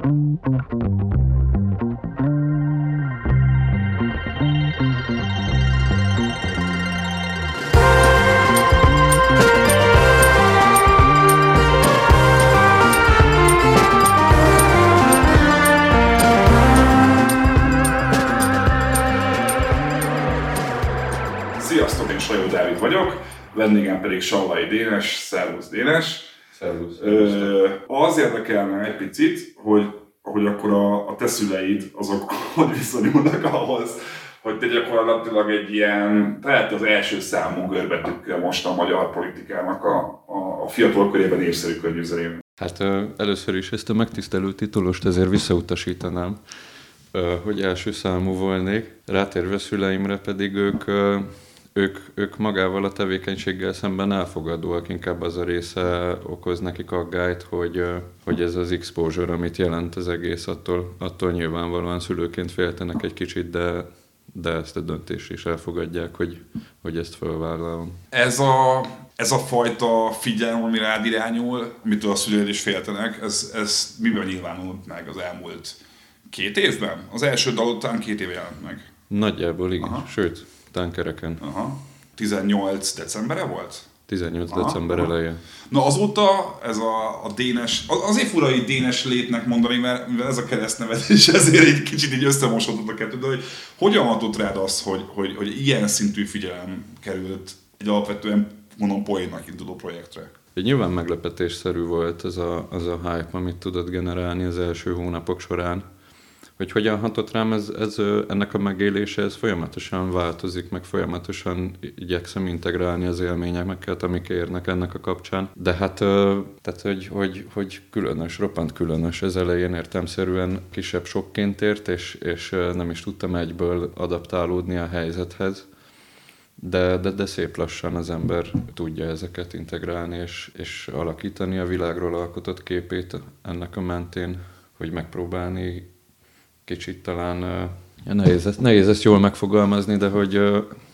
Sziasztok, én Sajó Dávid vagyok, vendégem pedig Sallai Dénes, Szervusz Dénes. Szervusz. Az érdekelne egy picit, hogy, hogy akkor a, a te szüleid, azok hogy viszonyulnak ahhoz, hogy te gyakorlatilag egy ilyen, tehát az első számú görbetükkel most a magyar politikának a, a, a fiatal körében népszerű környűzerén. Hát először is ezt a megtisztelő titulost ezért visszautasítanám, hogy első számú volnék. Rátérve szüleimre pedig ők, ők, ők magával a tevékenységgel szemben elfogadóak, inkább az a része okoz nekik aggályt, hogy, hogy ez az exposure, amit jelent az egész, attól, attól nyilvánvalóan szülőként féltenek egy kicsit, de, de ezt a döntést is elfogadják, hogy, hogy ezt fölvállalom. Ez a, ez a fajta figyelem, ami rád irányul, amitől a szüleid is féltenek, ez, ez miben nyilvánult meg az elmúlt két évben? Az első dal után két éve jelent meg. Nagyjából igen. Aha. sőt, tánkereken. Aha. 18 decembere volt? 18 Aha, december aha. eleje. Na azóta ez a, a Dénes, az- azért fura, hogy Dénes létnek mondani, mert mivel ez a keresztneved, és ezért egy kicsit így összemosodott a kettő, de hogy hogyan hatott rád az, hogy, hogy, hogy ilyen szintű figyelem került egy alapvetően mondom poénnak induló projektre? Egy nyilván meglepetésszerű volt az a, az a hype, amit tudott generálni az első hónapok során. Hogy hogyan hatott rám, ez, ez, ennek a megélése, ez folyamatosan változik, meg folyamatosan igyekszem integrálni az élményeket, amik érnek ennek a kapcsán. De hát, tehát, hogy, hogy, hogy különös, roppant különös. Ez elején értemszerűen kisebb sokként ért, és, és nem is tudtam egyből adaptálódni a helyzethez. De, de, de szép lassan az ember tudja ezeket integrálni és, és alakítani a világról alkotott képét ennek a mentén, hogy megpróbálni kicsit talán, nehéz, ezt- nehéz ezt jól megfogalmazni, de hogy,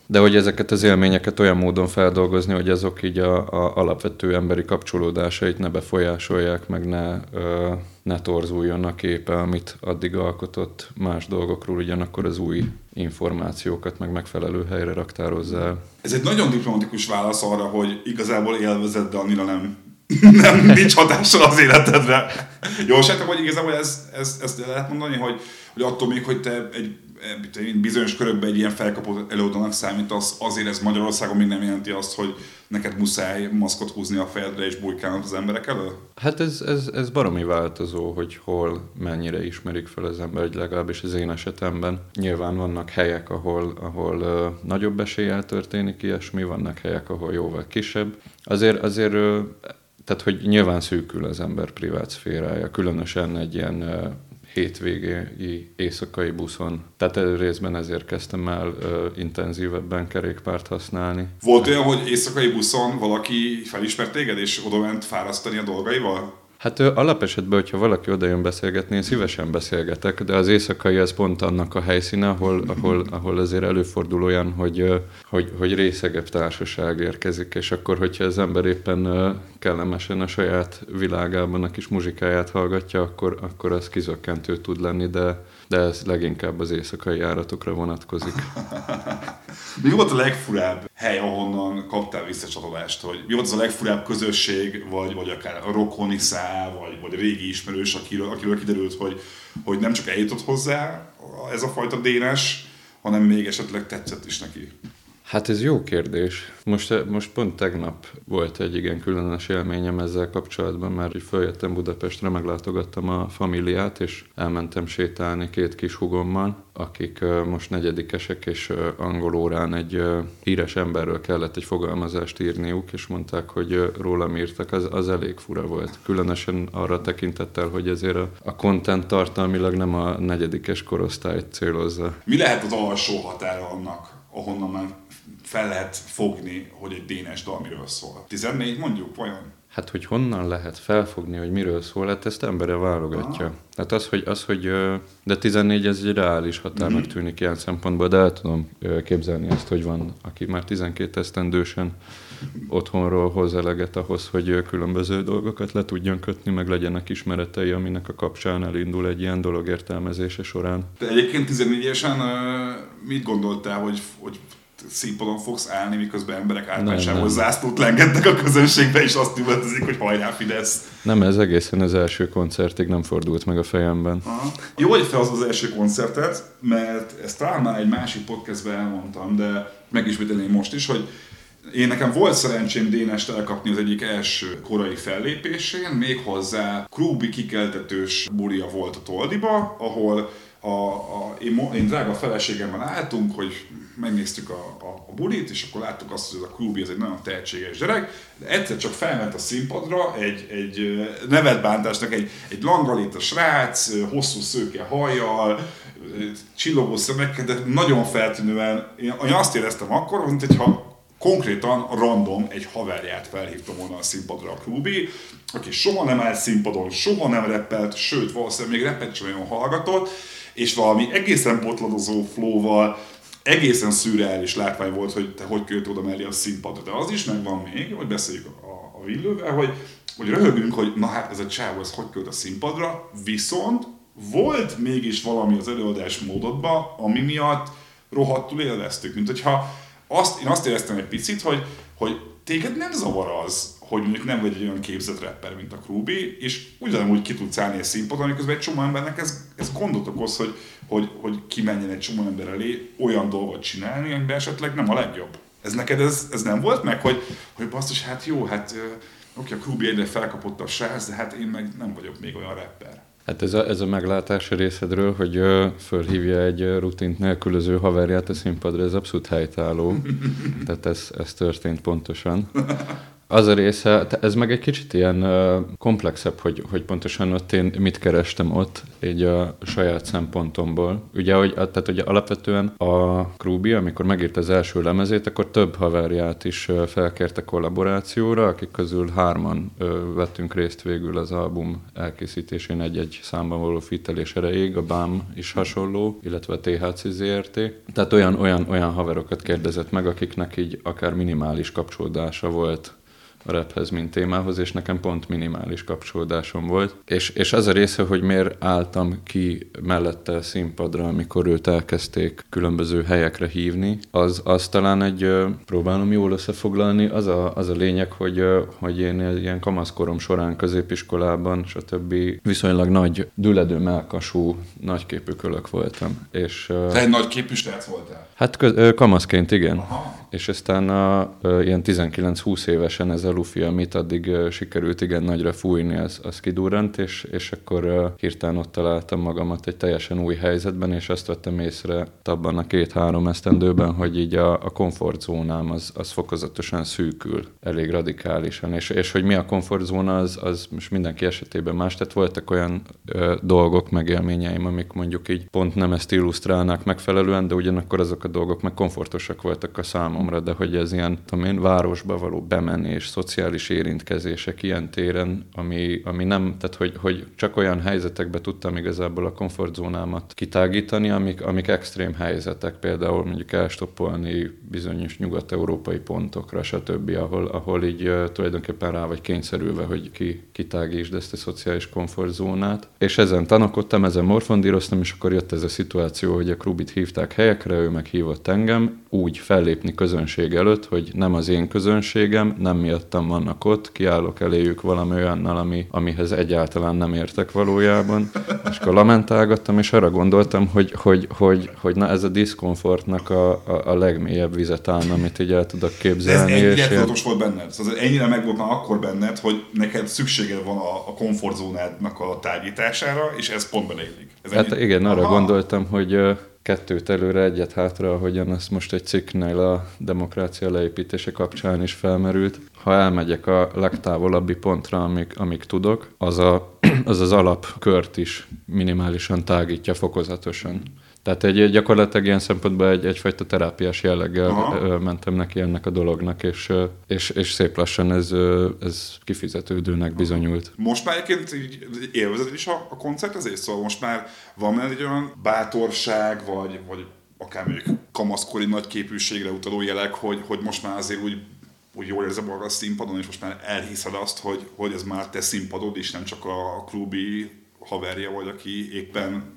de hogy ezeket az élményeket olyan módon feldolgozni, hogy azok így a, a alapvető emberi kapcsolódásait ne befolyásolják, meg ne, ne torzuljon a képe, amit addig alkotott más dolgokról, ugyanakkor az új információkat meg megfelelő helyre raktározza el. Ez egy nagyon diplomatikus válasz arra, hogy igazából élvezed, de annyira nem, nem nincs hatással az életedre. Jól sejtem, hogy igazából ez, ez, ezt lehet mondani, hogy, hogy attól még, hogy te egy bizonyos körökben egy ilyen felkapott előadónak számítasz, azért ez Magyarországon még nem jelenti azt, hogy neked muszáj maszkot húzni a fejedre és bujkálnod az emberek elől? Hát ez, ez, ez baromi változó, hogy hol mennyire ismerik fel az ember, legalábbis az én esetemben. Nyilván vannak helyek, ahol, ahol uh, nagyobb eséllyel történik ilyesmi, vannak helyek, ahol jóval kisebb. Azért, azért uh, tehát, hogy nyilván szűkül az ember privát szférája, különösen egy ilyen hétvégi éjszakai buszon. Tehát részben ezért kezdtem el uh, intenzívebben kerékpárt használni. Volt olyan, hogy éjszakai buszon valaki felismert téged, és oda ment fárasztani a dolgaival? Hát alapesetben, hogyha valaki oda jön beszélgetni, én szívesen beszélgetek, de az éjszakai ez pont annak a helyszíne, ahol, ahol, ahol azért előfordul olyan, hogy, hogy, hogy részegebb társaság érkezik, és akkor, hogyha az ember éppen kellemesen a saját világában a kis muzsikáját hallgatja, akkor, akkor az kizökkentő tud lenni, de, de ez leginkább az éjszakai járatokra vonatkozik. Mi volt a legfurább hely, ahonnan kaptál visszacsatolást? Hogy mi volt az a legfurább közösség, vagy, vagy akár a rokoni szál, vagy, vagy a régi ismerős, akiről, akiről kiderült, hogy, hogy nem csak eljutott hozzá ez a fajta dénes, hanem még esetleg tetszett is neki. Hát ez jó kérdés. Most, most pont tegnap volt egy igen különös élményem ezzel kapcsolatban, mert így följöttem Budapestre, meglátogattam a familiát, és elmentem sétálni két kis hugommal, akik ö, most negyedikesek, és ö, angol órán egy híres emberről kellett egy fogalmazást írniuk, és mondták, hogy rólam írtak, az, az elég fura volt. Különösen arra tekintettel, hogy ezért a, a content tartalmilag nem a negyedikes korosztályt célozza. Mi lehet az alsó határa annak, ahonnan már fel lehet fogni, hogy egy dénes dal miről szól? 14 mondjuk, vajon? Hát, hogy honnan lehet felfogni, hogy miről szól, hát ezt embere válogatja. Aha. Tehát az, hogy, az, hogy de 14 ez egy reális határnak mm-hmm. tűnik ilyen szempontból, de el tudom képzelni ezt, hogy van, aki már 12 esztendősen otthonról hoz eleget ahhoz, hogy különböző dolgokat le tudjon kötni, meg legyenek ismeretei, aminek a kapcsán elindul egy ilyen dolog értelmezése során. De egyébként 14-esen mit gondoltál, hogy, hogy színpadon fogsz állni, miközben emberek általánosából zászlót lengetnek a közönségbe, és azt üvöltözik, hogy hajrá Fidesz. Nem, ez egészen az első koncertig nem fordult meg a fejemben. Aha. Jó, hogy fel az első koncertet, mert ezt talán már egy másik podcastben elmondtam, de megismételném most is, hogy én nekem volt szerencsém Dénest elkapni az egyik első korai fellépésén, méghozzá Krúbi kikeltetős bulia volt a Toldiba, ahol a, a, én, én drága feleségemmel álltunk, hogy megnéztük a, a, a bulit, és akkor láttuk azt, hogy ez a Krúbi ez egy nagyon tehetséges gyerek, de egyszer csak felment a színpadra egy, egy nevetbántásnak egy, egy langalita srác, hosszú szőke hajjal, csillogó szemekkel, de nagyon feltűnően, én, azt éreztem akkor, mint hogyha konkrétan random egy haverját felhívtam volna a színpadra a klubi, aki soha nem állt színpadon, soha nem reppelt, sőt, valószínűleg még repet sem olyan hallgatott, és valami egészen botladozó flowval, egészen szürreális látvány volt, hogy te hogy költ oda mellé a színpadra. De az is megvan még, hogy beszéljük a, a villővel, hogy, hogy röhögünk, hogy na hát ez a csávó, ez hogy költ a színpadra, viszont volt mégis valami az előadás módodban, ami miatt rohadtul élveztük, mint hogyha azt, én azt éreztem egy picit, hogy, hogy téged nem zavar az, hogy mondjuk nem vagy egy olyan képzett rapper, mint a Krúbi, és ugyanúgy ki tudsz állni egy színpadon, miközben egy csomó embernek ez, ez gondot okoz, hogy, hogy, hogy kimenjen egy csomó ember elé olyan dolgot csinálni, amiben esetleg nem a legjobb. Ez neked ez, ez nem volt meg, hogy, hogy basszus, hát jó, hát oké, a Krúbi egyre felkapott a srác, de hát én meg nem vagyok még olyan rapper. Hát ez a, ez a meglátás részedről, hogy uh, fölhívja egy rutint nélkülöző haverját a színpadra, ez abszolút helytálló. Tehát ez, ez történt pontosan. Az a része, ez meg egy kicsit ilyen komplexebb, hogy, hogy pontosan ott én mit kerestem ott, így a saját szempontomból. Ugye, hogy, tehát ugye alapvetően a Krúbi, amikor megírta az első lemezét, akkor több haverját is felkérte kollaborációra, akik közül hárman vettünk részt végül az album elkészítésén egy-egy számban való fitelés erejéig, a BAM is hasonló, illetve a THC ZRT. Tehát olyan, olyan, olyan haverokat kérdezett meg, akiknek így akár minimális kapcsolódása volt a raphez, mint témához, és nekem pont minimális kapcsolódásom volt. És, és az a része, hogy miért álltam ki mellette a színpadra, amikor őt elkezdték különböző helyekre hívni, az, az talán egy, próbálom jól összefoglalni, az a, az a lényeg, hogy, hogy én ilyen kamaszkorom során középiskolában, stb. viszonylag nagy, düledő melkasú, nagyképű kölök voltam. És, Te egy nagyképű srác voltál? Hát köz, kamaszként igen. Aha. És aztán a, ilyen 19-20 évesen ez a lufi, amit addig sikerült igen nagyra fújni, az, az kidurrant, és, és akkor hirtelen ott találtam magamat egy teljesen új helyzetben, és azt vettem észre abban a két-három esztendőben, hogy így a, a komfortzónám az, az fokozatosan szűkül, elég radikálisan, és, és hogy mi a komfortzóna, az, az most mindenki esetében más, tehát voltak olyan uh, dolgok, megélményeim, amik mondjuk így pont nem ezt illusztrálnak megfelelően, de ugyanakkor azok a dolgok meg komfortosak voltak a számomra, de hogy ez ilyen, tudom én, városba való bemenés, szociális érintkezések ilyen téren, ami, ami nem, tehát hogy, hogy csak olyan helyzetekbe tudtam igazából a komfortzónámat kitágítani, amik, amik extrém helyzetek, például mondjuk elstoppolni bizonyos nyugat-európai pontokra, stb., ahol, ahol így uh, tulajdonképpen rá vagy kényszerülve, hogy ki, kitágítsd ezt a szociális komfortzónát. És ezen tanakodtam, ezen morfondíroztam, és akkor jött ez a szituáció, hogy a Krubit hívták helyekre, ő meg hívott engem, úgy fellépni közönség előtt, hogy nem az én közönségem, nem miattam vannak ott, kiállok eléjük valami olyannal, ami, amihez egyáltalán nem értek valójában, és akkor lamentálgattam, és arra gondoltam, hogy, hogy, hogy, hogy na ez a diszkomfortnak a, a, a legmélyebb vizet állna, amit így el tudok képzelni. De ez ennyire tudatos volt benned? Szóval ennyire meg volt már akkor benned, hogy neked szükséged van a, a komfortzónádnak a tágítására, és ez pont beleillik. Ez hát ennyi... igen, arra Aha. gondoltam, hogy kettőt előre, egyet hátra, ahogyan ez most egy cikknél a demokrácia leépítése kapcsán is felmerült. Ha elmegyek a legtávolabbi pontra, amik, amik tudok, az, a, az az alapkört is minimálisan tágítja fokozatosan. Tehát egy, gyakorlatilag ilyen szempontból egy, egyfajta terápiás jelleggel Aha. mentem neki ennek a dolognak, és, és, és szép lassan ez, ez kifizetődőnek bizonyult. Most már egyébként így élvezed is a, a koncertezést? Szóval most már van egy olyan bátorság, vagy, vagy akár mondjuk kamaszkori nagy képűségre utaló jelek, hogy, hogy most már azért úgy, úgy jól érzem magad a színpadon, és most már elhiszed azt, hogy, hogy ez már te színpadod, és nem csak a klubi haverja vagy, aki éppen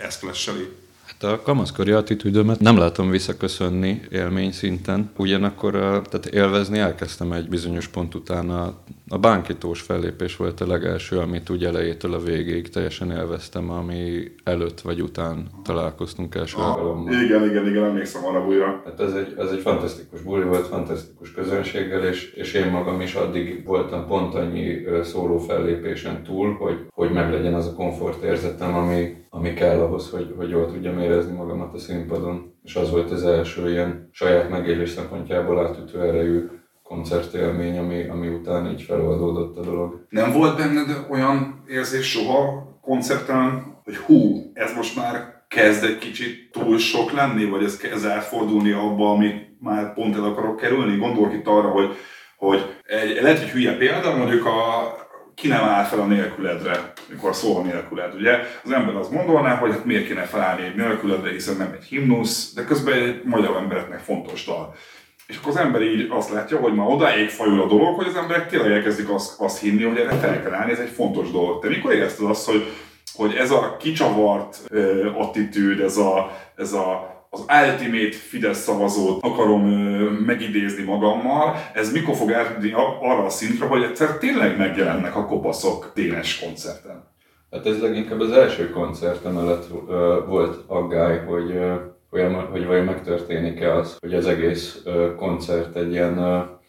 ezt flesseli. Hát a kamaszkori attitűdömet nem látom visszaköszönni élmény szinten, ugyanakkor tehát élvezni elkezdtem egy bizonyos pont után. A, a bánkítós fellépés volt a legelső, amit úgy elejétől a végéig teljesen élveztem, ami előtt vagy után találkoztunk első alkalommal. Igen, igen, igen, emlékszem arra újra. Hát ez egy, ez egy fantasztikus buli volt, fantasztikus közönséggel, és, és én magam is addig voltam pont annyi szóló fellépésen túl, hogy, hogy meglegyen az a komfortérzetem, ami, ami kell ahhoz, hogy, hogy jól tudjam érezni magamat a színpadon. És az volt az első ilyen saját megélés szempontjából átütő erejű koncertélmény, ami, ami után így feloldódott a dolog. Nem volt benned olyan érzés soha koncerten, hogy hú, ez most már kezd egy kicsit túl sok lenni, vagy ez kezd átfordulni abba, amit már pont el akarok kerülni? Gondolok itt arra, hogy, hogy egy, lehet, hogy hülye példa, mondjuk a, ki nem áll fel a nélküledre, mikor szól a nélküled. Ugye az ember azt gondolná, hogy hát miért kéne felállni egy nélküledre, hiszen nem egy himnusz, de közben egy magyar embereknek fontos dal. És akkor az ember így azt látja, hogy ma odáig fajul a dolog, hogy az emberek tényleg elkezdik azt, azt hinni, hogy erre fel kell állni, ez egy fontos dolog. Te mikor érezted azt, hogy, hogy ez a kicsavart uh, attitűd, ez a, ez a az ultimate Fidesz szavazót akarom ö, megidézni magammal, ez mikor fog eltűnni arra a szintre, hogy egyszer tényleg megjelennek a kopaszok Dénes koncerten? Hát ez leginkább az első koncertem előtt ö, volt aggály, hogy, ö, hogy vajon megtörténik-e az, hogy az egész koncert egy ilyen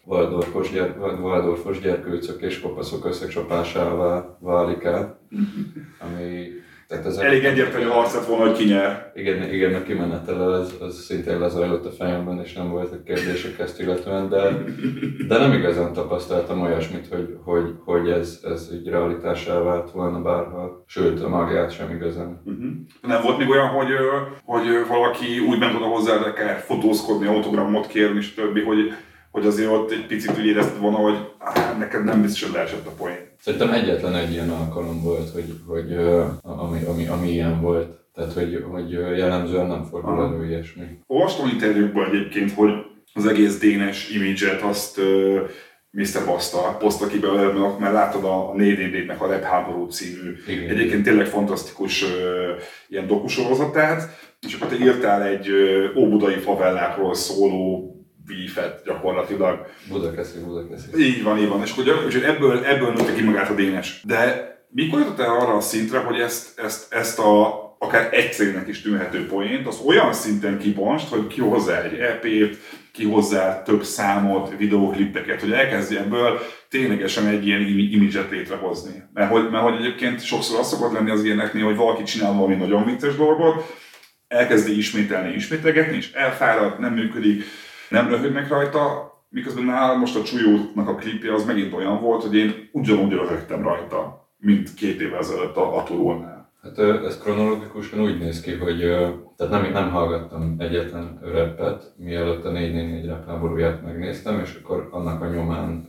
Waldorfos, gyerk, Waldorfos gyerkőcök és kopaszok összecsapásává válik el, ami tehát ez Elég egyértelmű harc lett volna, hogy ki nyer. Igen, igen a kimenetele az, az szintén lezajlott a fejemben, és nem voltak kérdések ezt illetően, de, de nem igazán tapasztaltam olyasmit, hogy, hogy, hogy ez, ez egy realitásá vált volna bárha, sőt a magját sem igazán. Uh-huh. Nem volt még olyan, hogy, hogy valaki úgy ment oda hozzá, de kell fotózkodni, autogramot kérni, és többi, hogy hogy azért ott egy picit úgy érezted volna, hogy áh, neked nem biztos, hogy leesett a poén. Szerintem egyetlen egy ilyen alkalom volt, hogy, hogy ami, ami, ami ilyen volt. Tehát, hogy, hogy jellemzően nem fordul elő ilyesmi. Olvastam interjúkban egyébként, hogy az egész dénes imidzset azt uh, Mr. Basta poszta ki belőle, mert láttad a 4 nek a Rap Háború című, Igen. egyébként tényleg fantasztikus uh, ilyen dokusorozatát, és akkor te írtál egy uh, óbudai favellákról szóló beefet gyakorlatilag. Budakeszi, Budakeszi. Így van, így van. És hogy, hogy ebből, ebből nőtte ki magát a Dénes. De mikor jutott el arra a szintre, hogy ezt, ezt, ezt a akár egyszerűnek is tűnhető poént, az olyan szinten kibonst, hogy kihozzá egy EP-t, kihozzá több számot, videóklippeket, hogy elkezdje ebből ténylegesen egy ilyen imidzset létrehozni. Mert hogy, mert hogy egyébként sokszor az szokott lenni az ilyeneknél, hogy valaki csinál valami nagyon vicces dolgot, elkezdi ismételni, ismételgetni, és elfárad, nem működik, nem röhögnek rajta, miközben nálam most a Csúlyónak a klipje az megint olyan volt, hogy én ugyanúgy röhögtem rajta, mint két évvel ezelőtt a, a turulnál. Hát ez kronológikusan úgy néz ki, hogy tehát nem, nem hallgattam egyetlen rappet, mielőtt a 444 rap háborúját megnéztem, és akkor annak a nyomán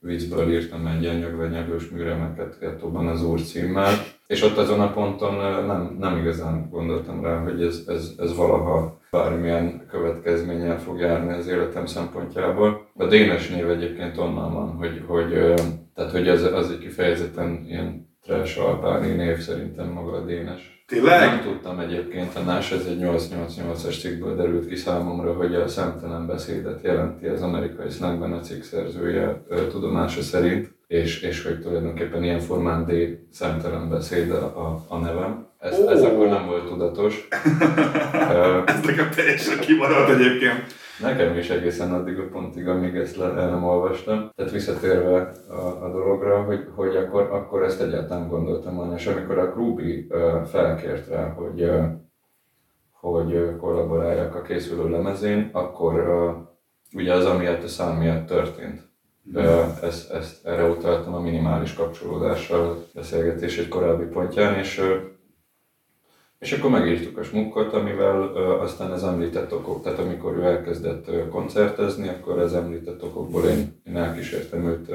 viccből írtam egy ilyen nyögvenyelős műremeket gettóban az úr címmel, és ott azon a ponton nem, nem igazán gondoltam rá, hogy ez, ez, ez valaha bármilyen következménnyel fog járni az életem szempontjából. A Dénes név egyébként onnan van, hogy, hogy, tehát, hogy az, az egy kifejezetten ilyen trash albáni név szerintem maga a Dénes. Tényleg? Nem tudtam egyébként, a NAS ez egy 888-as cikkből derült ki számomra, hogy a szemtelen beszédet jelenti az amerikai slangben a cikk szerzője tudomása szerint, és, és hogy tulajdonképpen ilyen formán D szemtelen beszéd a, a nevem. Ez, oh. ez akkor nem volt tudatos. ez nekem teljesen kimaradt egyébként. Nekem is egészen addig a pontig, amíg ezt le, el nem olvastam. Tehát visszatérve a, a dologra, hogy, hogy akkor, akkor ezt egyáltalán gondoltam volna, és amikor a Krúbi uh, felkért rá, hogy, hogy kollaboráljak a készülő lemezén, akkor ugye az amiatt a szám miatt történt. Uh, ezt, ezt, erre utaltam a minimális kapcsolódással beszélgetés egy korábbi pontján, és És akkor megírtuk a smukkot, amivel aztán az említett okok, tehát amikor ő elkezdett koncertezni, akkor az említett okokból én, én elkísértem őt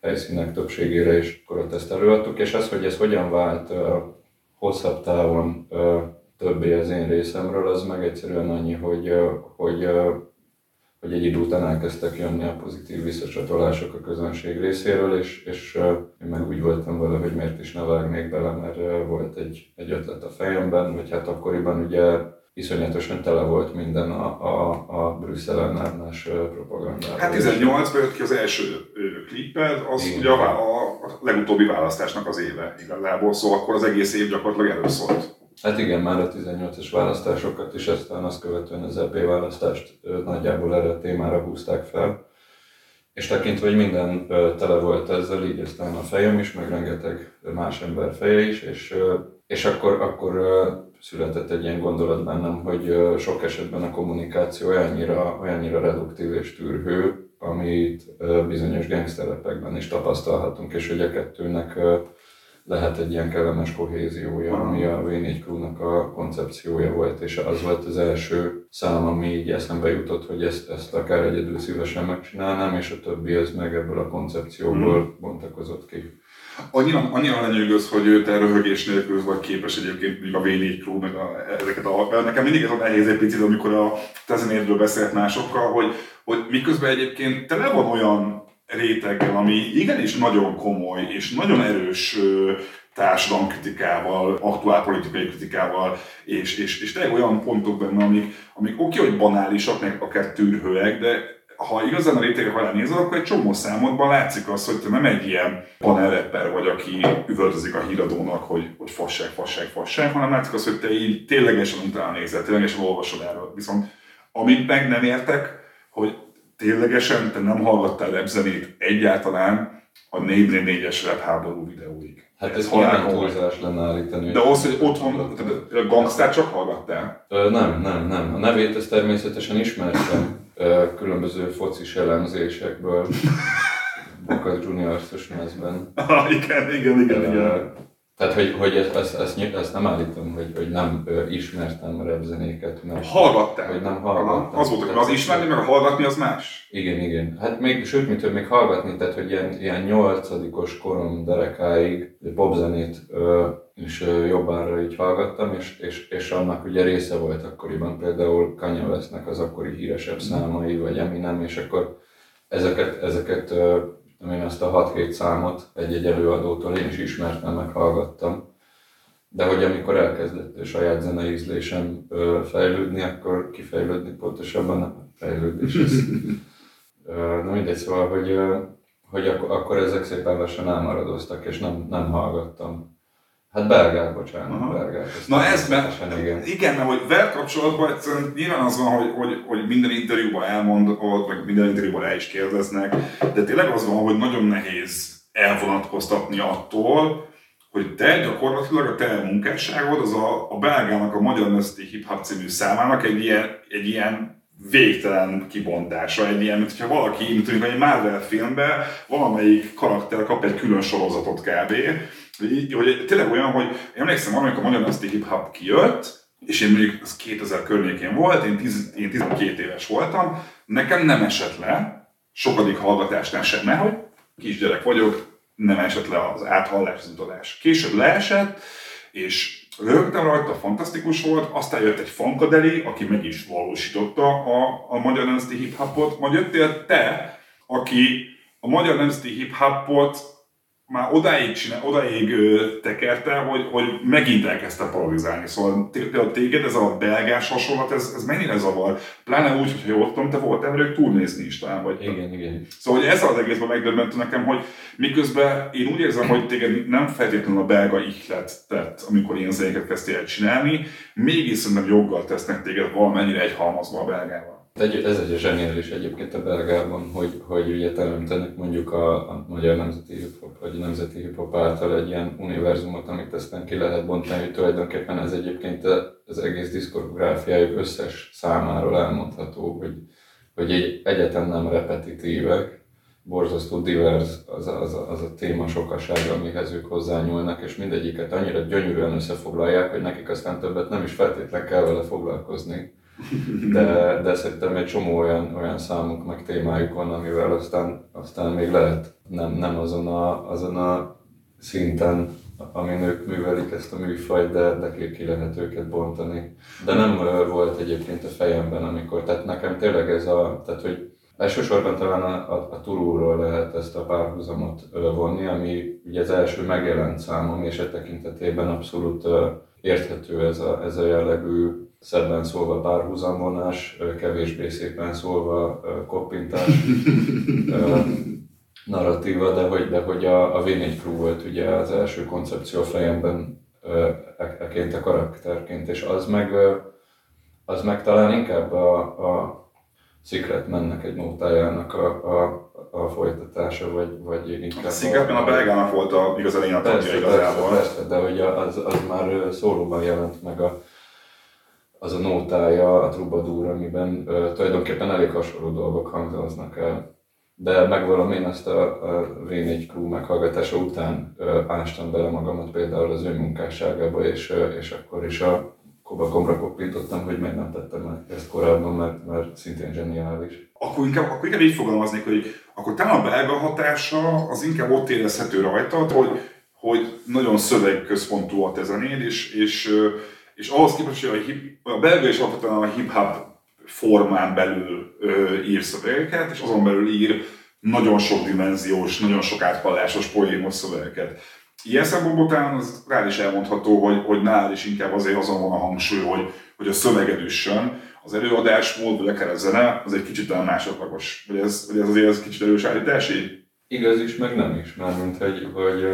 helyszínek többségére, és akkor ott ezt előadtuk, és az, hogy ez hogyan vált hosszabb távon többé az én részemről, az meg egyszerűen annyi, hogy, hogy hogy egy idő után elkezdtek jönni a pozitív visszacsatolások a közönség részéről, és, és én meg úgy voltam vele, hogy miért is ne vágnék bele, mert volt egy, egy ötlet a fejemben, vagy hát akkoriban ugye iszonyatosan tele volt minden a, a, a Brüsszel ellenes propagandával. Hát 18-ban jött ki az első kliped, az Igen. ugye a, a, a legutóbbi választásnak az éve igazából, szóval akkor az egész év gyakorlatilag erről szólt. Hát igen, már a 18-as választásokat is, aztán azt követően az EP választást nagyjából erre a témára húzták fel. És tekintve, hogy minden tele volt ezzel, így aztán a fejem is, meg rengeteg más ember feje is, és, és akkor, akkor született egy ilyen gondolat bennem, hogy sok esetben a kommunikáció olyannyira, olyannyira reduktív és tűrhő, amit bizonyos gangsterepekben is tapasztalhatunk, és hogy a kettőnek lehet egy ilyen kellemes kohéziója, ami a V4 Crew-nak a koncepciója volt, és az volt az első szám, ami így eszembe jutott, hogy ezt, ezt akár egyedül szívesen megcsinálnám, és a többi az meg ebből a koncepcióból mm. bontakozott ki. Annyira, annyira lenyűgöz, hogy te röhögés nélkül vagy képes egyébként még a V4 Crew, meg a, ezeket a, nekem mindig ez a nehéz egy picit, amikor a tezenérdről beszélt másokkal, hogy, hogy miközben egyébként tele van olyan réteggel, ami igenis nagyon komoly és nagyon erős társadalomkritikával, aktuál politikai kritikával, és, és, és tényleg olyan pontok benne, amik, amik oké, hogy banálisak, meg akár tűrhőek, de ha igazán a rétegek alá nézed, akkor egy csomó számodban látszik az, hogy te nem egy ilyen panelrepper vagy, aki üvöltözik a híradónak, hogy, hogy fasság, fasság, fasság, hanem látszik az, hogy te így ténylegesen utána nézel, ténylegesen olvasod erről. Viszont amit meg nem értek, hogy ténylegesen te nem hallgattál repzenét egyáltalán a 444-es rap háború videóig. Hát ez halál túlzás lenne állítani. De ahhoz, hogy otthon a gangstát csak hallgattál? Ö, nem, nem, nem. A nevét ezt természetesen ismertem különböző focis elemzésekből. Bokas Junior-os mezben. Ah, igen, igen, igen, igen. Tehát, hogy, hogy ezt, ezt, ezt, ezt nem állítom, hogy, hogy nem ö, ismertem repzenéket. Mert, Hallgattál? Hogy nem hallgattam. Az volt, hogy az ismerni, meg a hallgatni az más? Igen, igen. Hát még, sőt, mint hogy még hallgatni, tehát, hogy ilyen, ilyen nyolcadikos korom derekáig popzenét ö, ö, jobbára így hallgattam, és, és, és annak ugye része volt akkoriban például Kanye Westnek az akkori híresebb számai, vagy Eminem, és akkor ezeket, ezeket ö, én ezt a 6-7 számot egy-egy előadótól én is ismertem, meg hallgattam. De hogy amikor elkezdett a saját zenei ízlésem fejlődni, akkor kifejlődni pontosabban nem fejlődés. Na mindegy, szóval, hogy, hogy akkor, akkor ezek szépen lassan elmaradoztak, és nem, nem hallgattam Hát belgák, bocsánat, Aha. belgák. Na ez, mert, igen. igen, mert hogy veled kapcsolatban egyszerűen nyilván az van, hogy, hogy, hogy minden interjúban elmondod, vagy minden interjúban el is kérdeznek, de tényleg az van, hogy nagyon nehéz elvonatkoztatni attól, hogy te gyakorlatilag a te munkásságod az a, a belgának a Magyar Nemzeti Hip Hop című számának egy ilyen, egy ilyen végtelen kibontása, egy ilyen, mint hogyha valaki, mint mondjuk egy Marvel filmben valamelyik karakter kap egy külön sorozatot kb. Hogy, hogy tényleg olyan, hogy emlékszem, amikor a Magyar Nemzeti Hip Hop kijött, és én mondjuk az 2000 környékén volt, én, 10, én 12 éves voltam, nekem nem esett le, sokadik hallgatásnál sem, mert hogy kisgyerek vagyok, nem esett le az áthallás, az utolás. Később leesett, és rögtön rajta, fantasztikus volt, aztán jött egy Funkadeli, aki meg is valósította a, a magyar nemzeti hip-hopot, majd jöttél te, aki a magyar nemzeti hip-hopot már odáig, csinál, odáig tekerte, hogy, hogy megint elkezdte parodizálni. Szóval téged ez a belgás hasonlat, ez, ez mennyire zavar? Pláne úgy, hogyha jól tudom, te voltál velük túlnézni is talán, vagy? Igen, igen. Szóval hogy ez az egészben megdöbbentő nekem, hogy miközben én úgy érzem, hogy téged nem feltétlenül a belga ihlet tett, amikor ilyen zenéket kezdtél el csinálni, mégis szerintem joggal tesznek téged valamennyire egy halmazba a belgával. Egy, ez egy zseniális egyébként a belgában, hogy, hogy ugye teremtenek mondjuk a, a magyar nemzeti hip-hop, vagy nemzeti hip-hop által egy ilyen univerzumot, amit aztán ki lehet bontani, tulajdonképpen ez egyébként az egész diszkográfiájuk összes számáról elmondható, hogy, hogy egy egyetem nem repetitívek, borzasztó divers az az, az a téma sokaság, amihez ők hozzányúlnak, és mindegyiket annyira gyönyörűen összefoglalják, hogy nekik aztán többet nem is feltétlen kell vele foglalkozni. De, de szerintem egy csomó olyan, olyan számuk meg témájuk van, amivel aztán, aztán még lehet nem, nem azon, a, azon a szinten, amin ők művelik ezt a műfajt, de, de ki lehet őket bontani. De nem volt egyébként a fejemben, amikor, tehát nekem tényleg ez a, tehát hogy Elsősorban talán a, a, a Turulról lehet ezt a párhuzamot vonni, ami ugye az első megjelent számom, és e tekintetében abszolút érthető ez a, ez a jellegű szebben szólva párhuzamvonás, kevésbé szépen szólva koppintás narratíva, de hogy, de hogy a, a V4 Crew volt ugye az első koncepció a fejemben eként a karakterként, és az meg, az meg talán inkább a, a Secret mennek egy nótájának a, a, a folytatása, vagy, vagy inkább... A Secretben a, a belgának volt a, igazán ilyen a igazából. Persze, persze, de hogy az, az már szólóban jelent meg a, az a nótája, a Troubadour, amiben uh, tulajdonképpen elég hasonló dolgok hangzoznak el. De megvalom én ezt a, a V4 Crew meghallgatása után uh, ástam bele magamat például az ő munkásságába, és, uh, és akkor is a kobakomra koppintottam, hogy meg nem tettem meg ezt korábban, mert, mert szintén zseniális. Akkor inkább, akkor inkább így fogalmaznék, hogy akkor talán a belga hatása az inkább ott érezhető rajtad, hogy, hogy nagyon szövegközpontú a te zenéd, és, és, és ahhoz képest, hogy a, hip, a belga is alapvetően a hip-hop formán belül ö, ír szövegeket, és azon belül ír nagyon sok dimenziós, nagyon sok áthallásos poémos szövegeket. Ilyen szempontból talán az rá is elmondható, hogy, hogy nál is inkább azért azon van a hangsúly, hogy, hogy a szöveged üssön, az előadásmód, vagy akár a zene, az egy kicsit olyan másodlagos. Vagy ez, vagy ez azért az kicsit erős állítási? Igaz is, meg nem is, mármint hogy, hogy,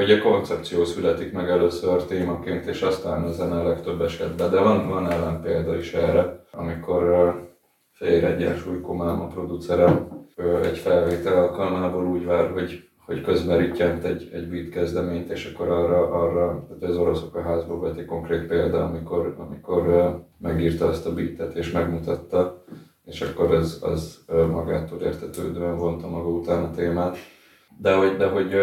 hogy a koncepció születik meg először témaként, és aztán a zene legtöbb esetben. De van, van ellenpélda is erre, amikor Fér Egyensúly Komám, a producerem, egy felvétel alkalmából úgy vár, hogy hogy közben rittyent egy, egy beat kezdeményt, és akkor arra, arra tehát az oroszok a házba volt egy konkrét példa, amikor, amikor megírta azt a beatet és megmutatta, és akkor ez, az magától értetődően vonta maga után a témát. De hogy, de hogy,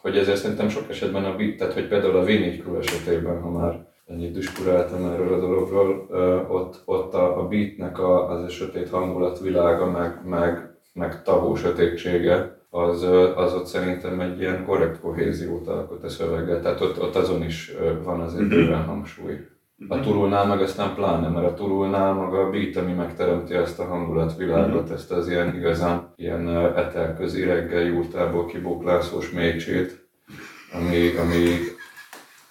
hogy ezért szerintem sok esetben a tehát hogy például a V4 Crew esetében, ha már ennyit diskuráltam erről a dologról, ott, ott a, a beatnek a, az a sötét hangulatvilága, meg, meg, meg tavó sötétsége, az, az ott szerintem egy ilyen korrekt kohéziót alkot a szöveggel, tehát ott, ott azon is van azért mm-hmm. bőven hangsúly. A mhm. turulnál meg aztán pláne, mert a turulnál maga a beat, ami megteremti ezt a hangulatvilágot, mm-hmm. ezt az ilyen igazán ilyen etelközi reggel jurtából kibóklászós mécsét, ami, ami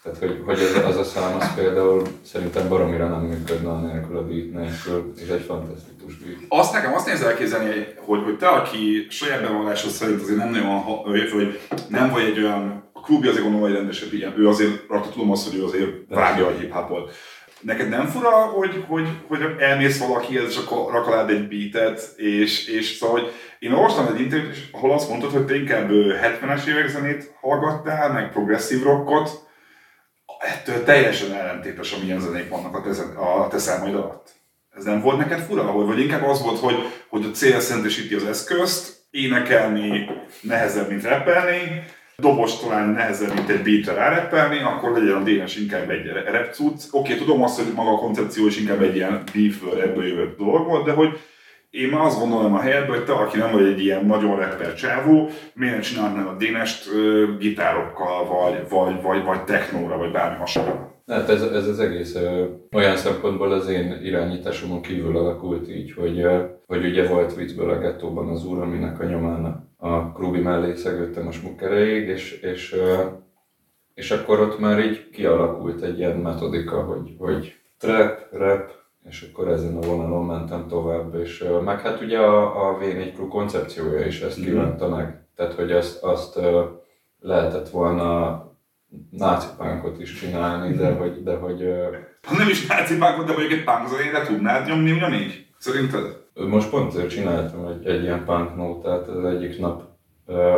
tehát, hogy, hogy ez, az a szám, az például szerintem baromira nem működne a nélkül a beat nélkül. Ez egy fantasztikus beat. Azt nekem azt nézze elképzelni, hogy, hogy te, aki saját bevallásod szerint azért nem nagyon, hogy nem vagy egy olyan, a klubi azért gondolom, hogy rendesebb ilyen, ő azért, rajta tudom azt, hogy ő azért vágja a hip. Neked nem fura, hogy, hogy, hogy elmész valakihez, és akkor rakalád egy beatet, és, és szóval, hogy én olvastam egy interjút, ahol azt mondtad, hogy te inkább 70-es évek zenét hallgattál, meg progresszív rockot, ettől teljesen ellentétes, amilyen zenék vannak a te, a te számaid alatt. Ez nem volt neked fura, hogy, vagy inkább az volt, hogy, hogy a cél szentesíti az eszközt, énekelni nehezebb, mint rappelni, dobos talán nehezebb, mint egy beatre ráreppelni, akkor legyen a Dénes inkább egy rap cucc. Oké, tudom azt, hogy maga a koncepció is inkább egy ilyen beef ebből jövő dolog de hogy én már azt gondolom a helyedben, hogy te, aki nem vagy egy ilyen nagyon rapper csávó, miért nem csinálnál a Dénest gitárokkal, vagy, vagy, vagy, vagy technóra, vagy bármi hasonló. Hát ez, ez az egész ö, olyan szempontból az én irányításomon kívül alakult így, hogy, ö, hogy ugye volt viccből a gettóban az úr, aminek a nyomán a Krubi mellé szegődtem a smukkereig, és, és, és akkor ott már így kialakult egy ilyen metodika, hogy, hogy trap, rap, és akkor ezen a vonalon mentem tovább, és meg hát ugye a, a V4 Crew koncepciója is ezt kívánta meg. Tehát, hogy azt, azt lehetett volna náci pánkot is csinálni, de hogy... De hogy ha nem is náci pánkot, de mondjuk egy punk zenére tudnád nyomni ugyanígy? Szerinted? Most pont csináltam egy, egy ilyen punk nótát az egyik nap,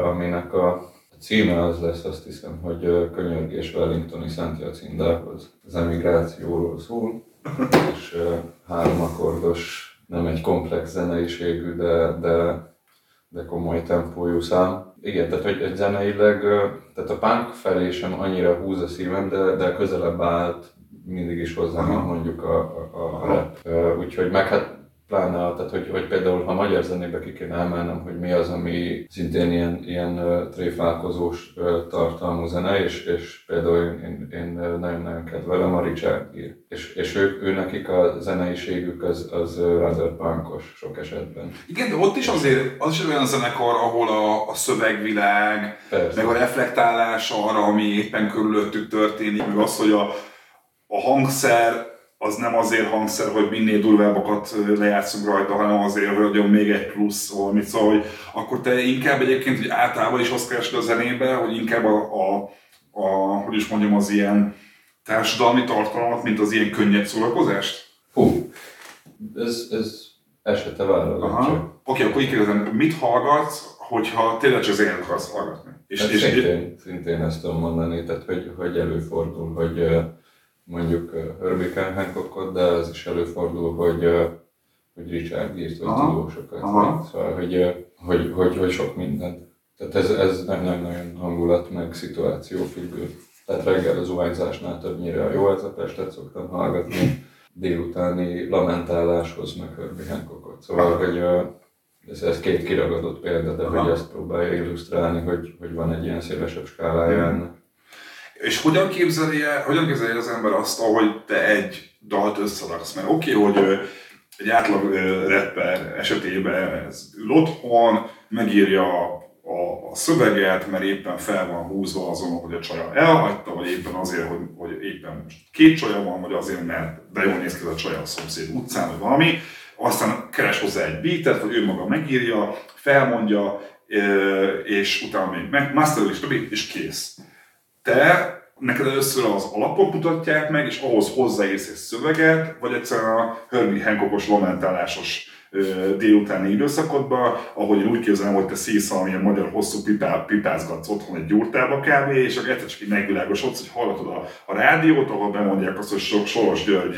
aminek a címe az lesz, azt hiszem, hogy Könyörgés Wellingtoni Szent Jacindához. Az emigrációról szól és három akkordos, nem egy komplex zeneiségű, de, de de komoly tempójú szám. Igen, tehát hogy zeneileg, tehát a punk felé sem annyira húz a szívem, de, de közelebb állt mindig is hozzá, mint mondjuk a, a, a rap. Úgyhogy meg hát pláne, tehát hogy, hogy például ha magyar zenébe ki kéne emelnem, hogy mi az, ami szintén ilyen, ilyen tréfálkozós tartalmú zene, és, és például én, én, én nagyon-nagyon kedvelem a Richard Gere. És, és ők, ő nekik a zeneiségük az, az rather punkos sok esetben. Igen, de ott is azért, az is olyan zenekar, ahol a, a szövegvilág, Persze. meg a reflektálás arra, ami éppen körülöttük történik, meg az, hogy a, a hangszer az nem azért hangszer, hogy minél durvábbakat lejátszunk rajta, hanem azért, hogy adjon még egy plusz valamit. Szóval, hogy akkor te inkább egyébként, hogy általában is azt keresed a zenébe, hogy inkább a, a, a, hogy is mondjam, az ilyen társadalmi tartalmat, mint az ilyen könnyed szórakozást? Hú, ez, ez esete válogatja. Oké, okay, akkor így kérdezem, mit hallgatsz, hogyha tényleg csak zenét akarsz hallgatni? És, hát és, szintén, szintén ezt tudom mondani, tehát hogy, hogy előfordul, hogy mondjuk Herbie Hancockot, de az is előfordul, hogy, hogy Richard írt, vagy tudósokat. Szóval, hogy, hogy, hogy, hogy sok mindent. Tehát ez, ez nagyon-nagyon hangulat, meg szituáció függő. Tehát reggel az zuhányzásnál többnyire a jó ezepestet szoktam hallgatni, délutáni lamentáláshoz meg Herbie Hancockot. Szóval, hogy ez, ez két kiragadott példa, de Aha. hogy ezt próbálja illusztrálni, hogy, hogy van egy ilyen szélesebb skálája hmm. ennek. És hogyan képzeli, hogyan képzeli az ember azt, hogy te egy dalt összeraksz? Mert oké, okay, hogy egy átlag rapper esetében ez ül otthon, megírja a, a szöveget, mert éppen fel van húzva azon, hogy a csaja elhagyta, vagy éppen azért, hogy, hogy éppen két csaja van, vagy azért, mert de jól néz ki a csaja a szomszéd utcán, vagy valami. Aztán keres hozzá egy beatet, vagy ő maga megírja, felmondja, és utána még meg, master és és kész te neked először az alapot mutatják meg, és ahhoz hozzáérsz egy szöveget, vagy egyszerűen a Herbie Hancockos lamentálásos délutáni időszakodban, ahogy én úgy képzelem, hogy te szísz valamilyen magyar hosszú pipá, pipázgatsz otthon egy gyurtába kávé, és akkor egyszer csak így megvilágosodsz, hogy hallgatod a, a rádiót, ahol bemondják azt, hogy Soros György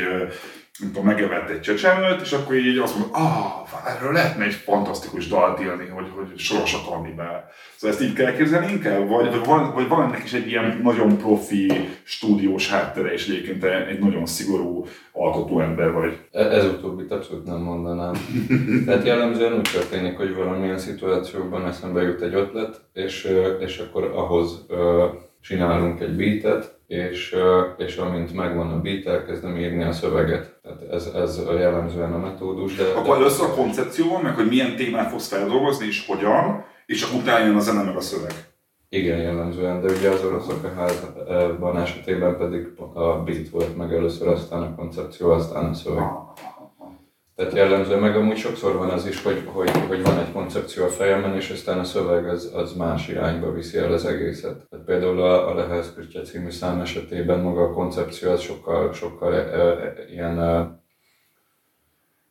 nem tudom, megevett egy csecsemőt, és akkor így azt mondod, ah, erről lehetne egy fantasztikus dalt írni, hogy, hogy soros a kannibál. Szóval ezt így kell képzelni inkább? Vagy, vagy, van, vagy van ennek is egy ilyen nagyon profi, stúdiós háttere, és egyébként egy nagyon szigorú alkotó ember vagy? E, ez utóbbi abszolút nem mondanám. Tehát jellemzően úgy történik, hogy valamilyen szituációban eszembe jut egy ötlet, és, és akkor ahhoz csinálunk egy beatet, és, és amint megvan a beat, elkezdem írni a szöveget. Tehát ez, ez jellemzően a metódus. De, Akkor de... először a koncepció van, meg hogy milyen témát fogsz feldolgozni, és hogyan, és akkor utána jön a zene meg a szöveg. Igen, jellemzően, de ugye az oroszok a házban esetében pedig a beat volt meg először, aztán a koncepció, aztán a szöveg. Tehát jellemző, meg amúgy sokszor van az is, hogy, hogy, hogy van egy koncepció a fejemben, és aztán a szöveg az, az más irányba viszi el az egészet. Tehát például a, a Lehez Kürtje című szám esetében maga a koncepció az sokkal, sokkal e, e, ilyen e,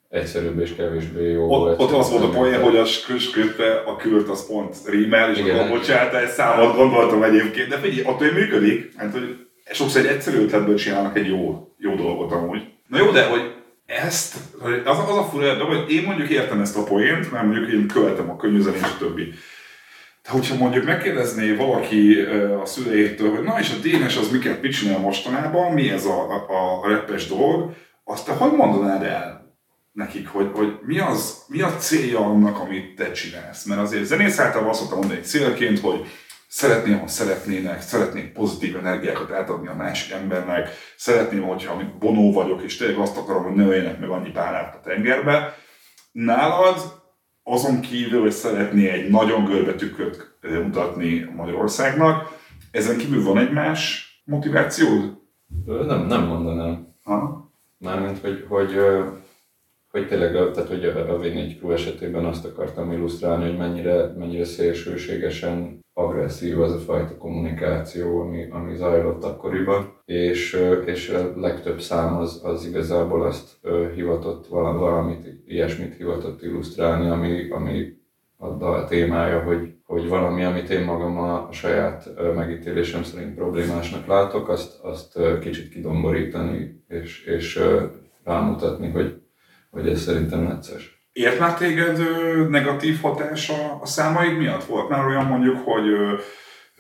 egyszerűbb és kevésbé jó. Ott, ott az volt a poén, hogy a skürtbe a kürt az pont rímel, és Igen. akkor bocsánat, egy számot gondoltam egyébként, de figyelj, attól működik, hát, hogy sokszor egy egyszerű ötletből csinálnak egy jó, jó dolgot amúgy. Na jó, de hogy ezt, az, az a fura de hogy én mondjuk értem ezt a poént, mert mondjuk én követem a könyvzenét, és a többi. De hogyha mondjuk megkérdezné valaki a szüleitől, hogy na és a Dénes az miket mit csinál mostanában, mi ez a, a, a repes dolog, azt te hogy mondanád el nekik, hogy, hogy mi, az, mi a célja annak, amit te csinálsz? Mert azért zenész általában azt szoktam mondani célként, hogy szeretném, ha szeretnének, szeretnék pozitív energiákat átadni a másik embernek, szeretném, hogyha bonó vagyok, és tényleg azt akarom, hogy ne öljenek meg annyi párát a tengerbe. Nálad azon kívül, hogy szeretné egy nagyon görbe tükröt mutatni Magyarországnak, ezen kívül van egy más motivációd? Nem, nem mondanám. Ha? Mármint, hogy, hogy, hogy tényleg, tehát, hogy a V4 Crew esetében azt akartam illusztrálni, hogy mennyire, mennyire szélsőségesen agresszív az a fajta kommunikáció, ami, ami zajlott akkoriban, és, és a legtöbb szám az, az igazából azt hivatott, valamit, ilyesmit hivatott illusztrálni, ami, ami a témája, hogy, hogy valami, amit én magam a saját megítélésem szerint problémásnak látok, azt, azt kicsit kidomborítani, és, és rámutatni, hogy, hogy ez szerintem necces. Ért már téged ö, negatív hatása a számaid miatt? Volt már olyan mondjuk, hogy ö,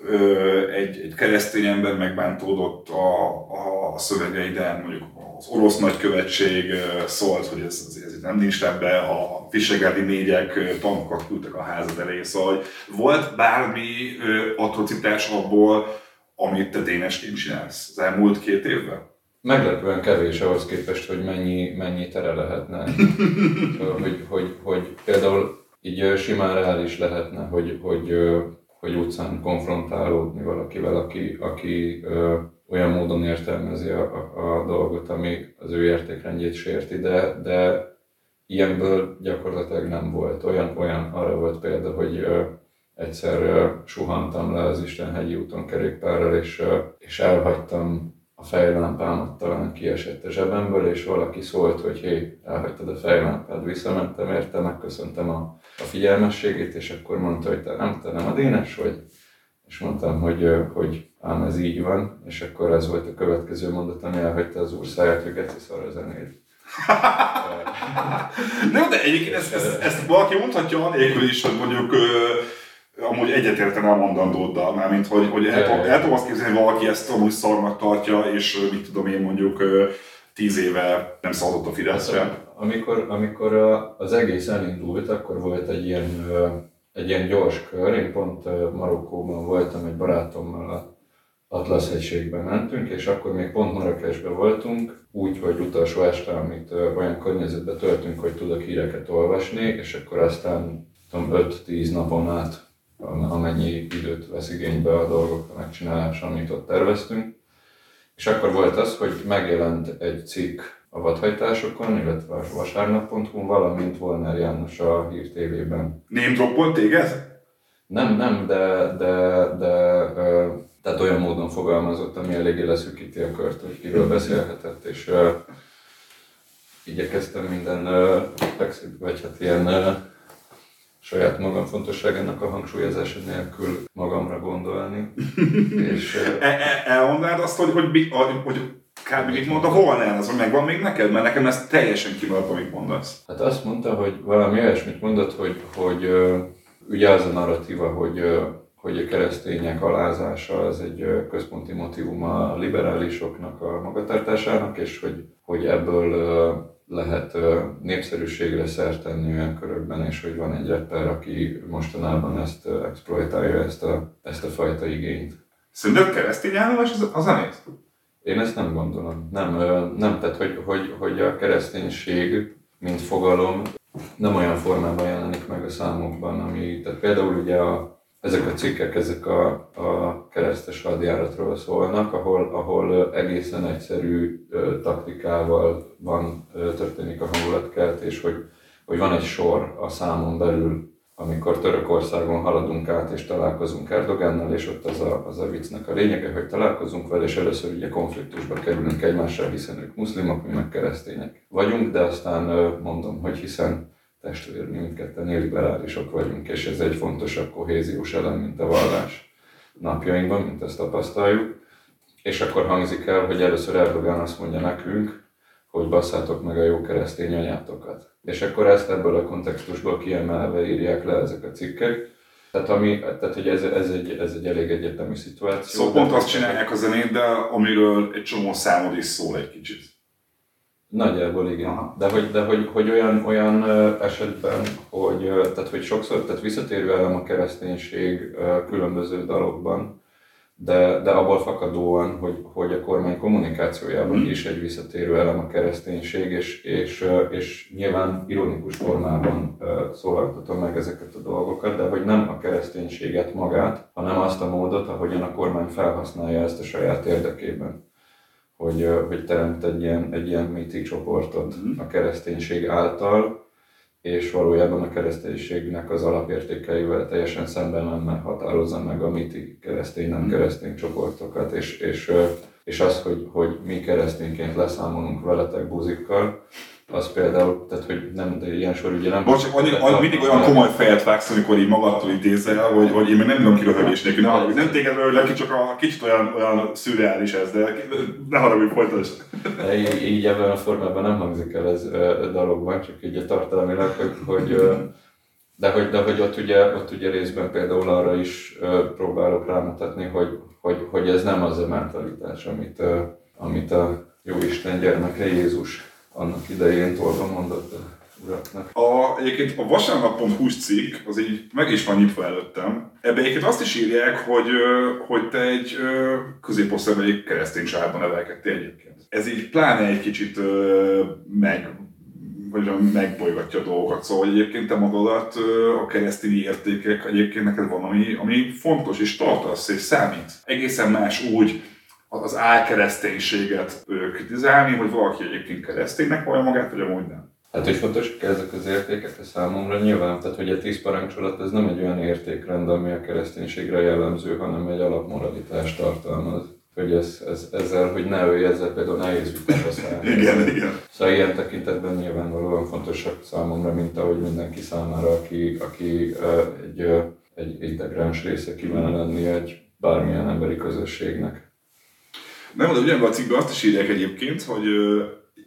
ö, egy, egy keresztény ember megbántódott a, a szövegeiden, mondjuk az orosz nagykövetség szólt, hogy ez, ez, ez nem nincs ebbe, a visegrádi négyek tankokat küldtek a házad elé, szóval volt bármi atrocitás abból, amit te dénesként csinálsz az elmúlt két évben? Meglepően kevés ahhoz képest, hogy mennyi, mennyi tere lehetne. hogy, hogy, hogy például így simán reális lehetne, hogy, hogy, hogy utcán konfrontálódni valakivel, aki, aki olyan módon értelmezi a, a, a dolgot, ami az ő értékrendjét sérti, de, de ilyenből gyakorlatilag nem volt. Olyan, olyan arra volt példa, hogy egyszer suhantam le az Istenhegyi úton kerékpárral, és, és elhagytam a fejlámpámat talán kiesett a zsebemből, és valaki szólt, hogy hé, elhagytad a fejlámpát, visszamentem érte, megköszöntem a, a figyelmességét, és akkor mondta, hogy te nem, te nem a Dénes vagy? És mondtam, hogy, hogy ám ez így van, és akkor ez volt a következő mondat, ami elhagyta az úr száját, hogy geci szar a zenét. Nem, de egyébként ezt, ezt, ezt valaki mondhatja anélkül is, hogy mondjuk amúgy egyetértem a mondandóddal, mármint hogy, hogy el, el tudom azt képzelni, hogy valaki ezt amúgy szarnak tartja, és mit tudom én mondjuk tíz éve nem szavazott a Fideszre. Amikor, amikor az egész elindult, akkor volt egy ilyen, egy ilyen gyors kör. Én pont Marokkóban voltam egy barátommal a Atlasz hegységben mentünk, és akkor még pont Marrakesben voltunk, úgy, hogy utolsó este, amit olyan környezetben töltünk, hogy tudok híreket olvasni, és akkor aztán 5-10 napon át amennyi időt vesz igénybe a dolgok megcsinálása, amit ott terveztünk. És akkor volt az, hogy megjelent egy cikk a vadhajtásokon, illetve a vasárnap.hu, valamint Volner János a Hír TV-ben. Name droppol téged? Nem, nem, de, de, de tehát olyan módon fogalmazott, ami eléggé leszűkíti a kört, hogy kiről beszélhetett, és igyekeztem minden, vagy hát ilyen saját magam fontosságának a hangsúlyozása nélkül magamra gondolni. és, e, e, elmondád azt, hogy, hogy, hogy, hogy kb. mit mondta, hol ne az, megvan még neked? Mert nekem ez teljesen kimaradt, amit mondasz. Hát azt mondta, hogy valami olyasmit mondott, hogy, hogy ugye az a narratíva, hogy hogy a keresztények alázása az egy központi motivum a liberálisoknak a magatartásának, és hogy, hogy ebből lehet népszerűségre szert tenni olyan körökben, és hogy van egy rapper, aki mostanában ezt exploitálja, ezt a, ezt a fajta igényt. Szerinted keresztény állás az a zenét? Én ezt nem gondolom. Nem, nem tehát hogy, hogy, hogy a kereszténység, mint fogalom, nem olyan formában jelenik meg a számokban, ami, tehát például ugye a ezek a cikkek, ezek a, a keresztes hadjáratról szólnak, ahol, ahol egészen egyszerű taktikával van, történik a hangulatkeltés, hogy, hogy van egy sor a számon belül, amikor Törökországon haladunk át és találkozunk Erdogánnal, és ott az a, az a viccnek a lényege, hogy találkozunk vele, és először ugye konfliktusba kerülünk egymással, hiszen ők muszlimok, mi meg keresztények vagyunk, de aztán mondom, hogy hiszen testvér, mi mindketten illiberálisok vagyunk, és ez egy fontosabb kohéziós elem, mint a vallás napjainkban, mint ezt tapasztaljuk. És akkor hangzik el, hogy először Erdogan azt mondja nekünk, hogy basszátok meg a jó keresztény anyátokat. És akkor ezt ebből a kontextusból kiemelve írják le ezek a cikkek. Tehát, ami, tehát hogy ez, ez, egy, ez egy elég egyetemi szituáció. Szóval pont azt csinálják a zenét, de amiről egy csomó számod is szól egy kicsit. Nagyjából igen. Aha. De, hogy, de hogy, hogy olyan, olyan esetben, hogy, tehát, hogy sokszor, tehát visszatérő elem a kereszténység különböző dalokban, de, de abból fakadóan, hogy, hogy a kormány kommunikációjában hmm. is egy visszatérő elem a kereszténység, és, és, és nyilván ironikus formában szólaltatom meg ezeket a dolgokat, de hogy nem a kereszténységet magát, hanem azt a módot, ahogyan a kormány felhasználja ezt a saját érdekében hogy, hogy teremt egy ilyen, egy ilyen mítik csoportot mm. a kereszténység által, és valójában a kereszténységnek az alapértékeivel teljesen szemben lenne határozza meg a mítik keresztény, nem mhm. keresztény csoportokat, és, és, és az, hogy, hogy mi keresztényként leszámolunk veletek buzikkal, az például, tehát hogy nem, de ilyen sor ugye nem... Bocs, annyi, annyi, mindig olyan komoly fejet vágsz, amikor így magadtól idézel, hogy, hogy én még nem tudom kiröhögés nélkül, ne haragudj, nem téged röhöglek ki, csak a kicsit olyan, olyan szürreális ez, de ne haragudj, folytasd. Így, így ebben a formában nem hangzik el ez a dalogban, csak így a tartalmilag, hogy, hogy de hogy, de hogy ott, ugye, ott ugye részben például arra is próbálok rámutatni, hogy, hogy, hogy ez nem az a mentalitás, amit, amit a Jóisten gyermeke Jézus annak idején tolva mondott a uraknak. A, egyébként a vasárnap.hu cikk, az így meg is van nyitva előttem. Ebben egyébként azt is írják, hogy, hogy te egy középosztálybeli keresztény családban nevelkedtél egyébként. Ez így pláne egy kicsit meg vagy megbolygatja a dolgokat. Szóval egyébként te magadat a keresztény értékek egyébként neked van, ami, ami fontos és tartasz és számít. Egészen más úgy, az álkereszténységet kritizálni, hogy valaki egyébként kereszténynek vallja magát, vagy amúgy nem. Hát hogy fontos ezek az értékek a számomra nyilván, tehát hogy a tíz parancsolat ez nem egy olyan értékrend, ami a kereszténységre jellemző, hanem egy alapmoralitást tartalmaz. Hogy ez, ez, ezzel, hogy ne ölj ezzel például nehéz vitába szállni. igen, igen. Szóval ilyen tekintetben nyilvánvalóan fontosak számomra, mint ahogy mindenki számára, aki, aki egy, egy integráns része kívánna lenni egy bármilyen emberi közösségnek. Nem, de ugyanabban a cikkben azt is írják egyébként, hogy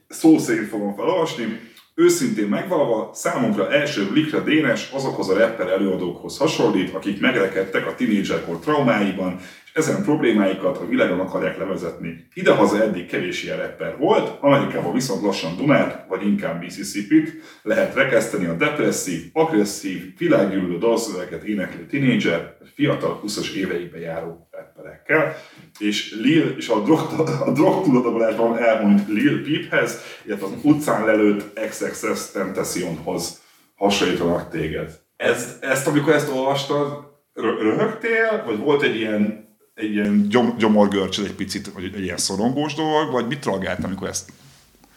szó szerint fogom felolvasni, Őszintén megvalva, számunkra első Blikra Dénes azokhoz a rapper előadókhoz hasonlít, akik megrekedtek a tinédzserkor traumáiban, ezen problémáikat a világon akarják levezetni. Idehaza eddig kevés ilyen rapper volt, Amerikában viszont lassan Dunát, vagy inkább Mississippi-t lehet rekeszteni a depresszív, agresszív, világgyűlölő dalszöveket éneklő tinédzser, fiatal 20-as éveibe járó rapperekkel, és Lil, és a, drog, a drogtudatolásban elmondott Lil Peephez, illetve az utcán lelőtt XXS Tentacionhoz hasonlítanak téged. Ez, ezt, amikor ezt olvastad, röhögtél, vagy volt egy ilyen egy ilyen gyom, gyomorgörcsöd egy picit, vagy egy, ilyen szorongós dolog, vagy mit reagált, amikor ezt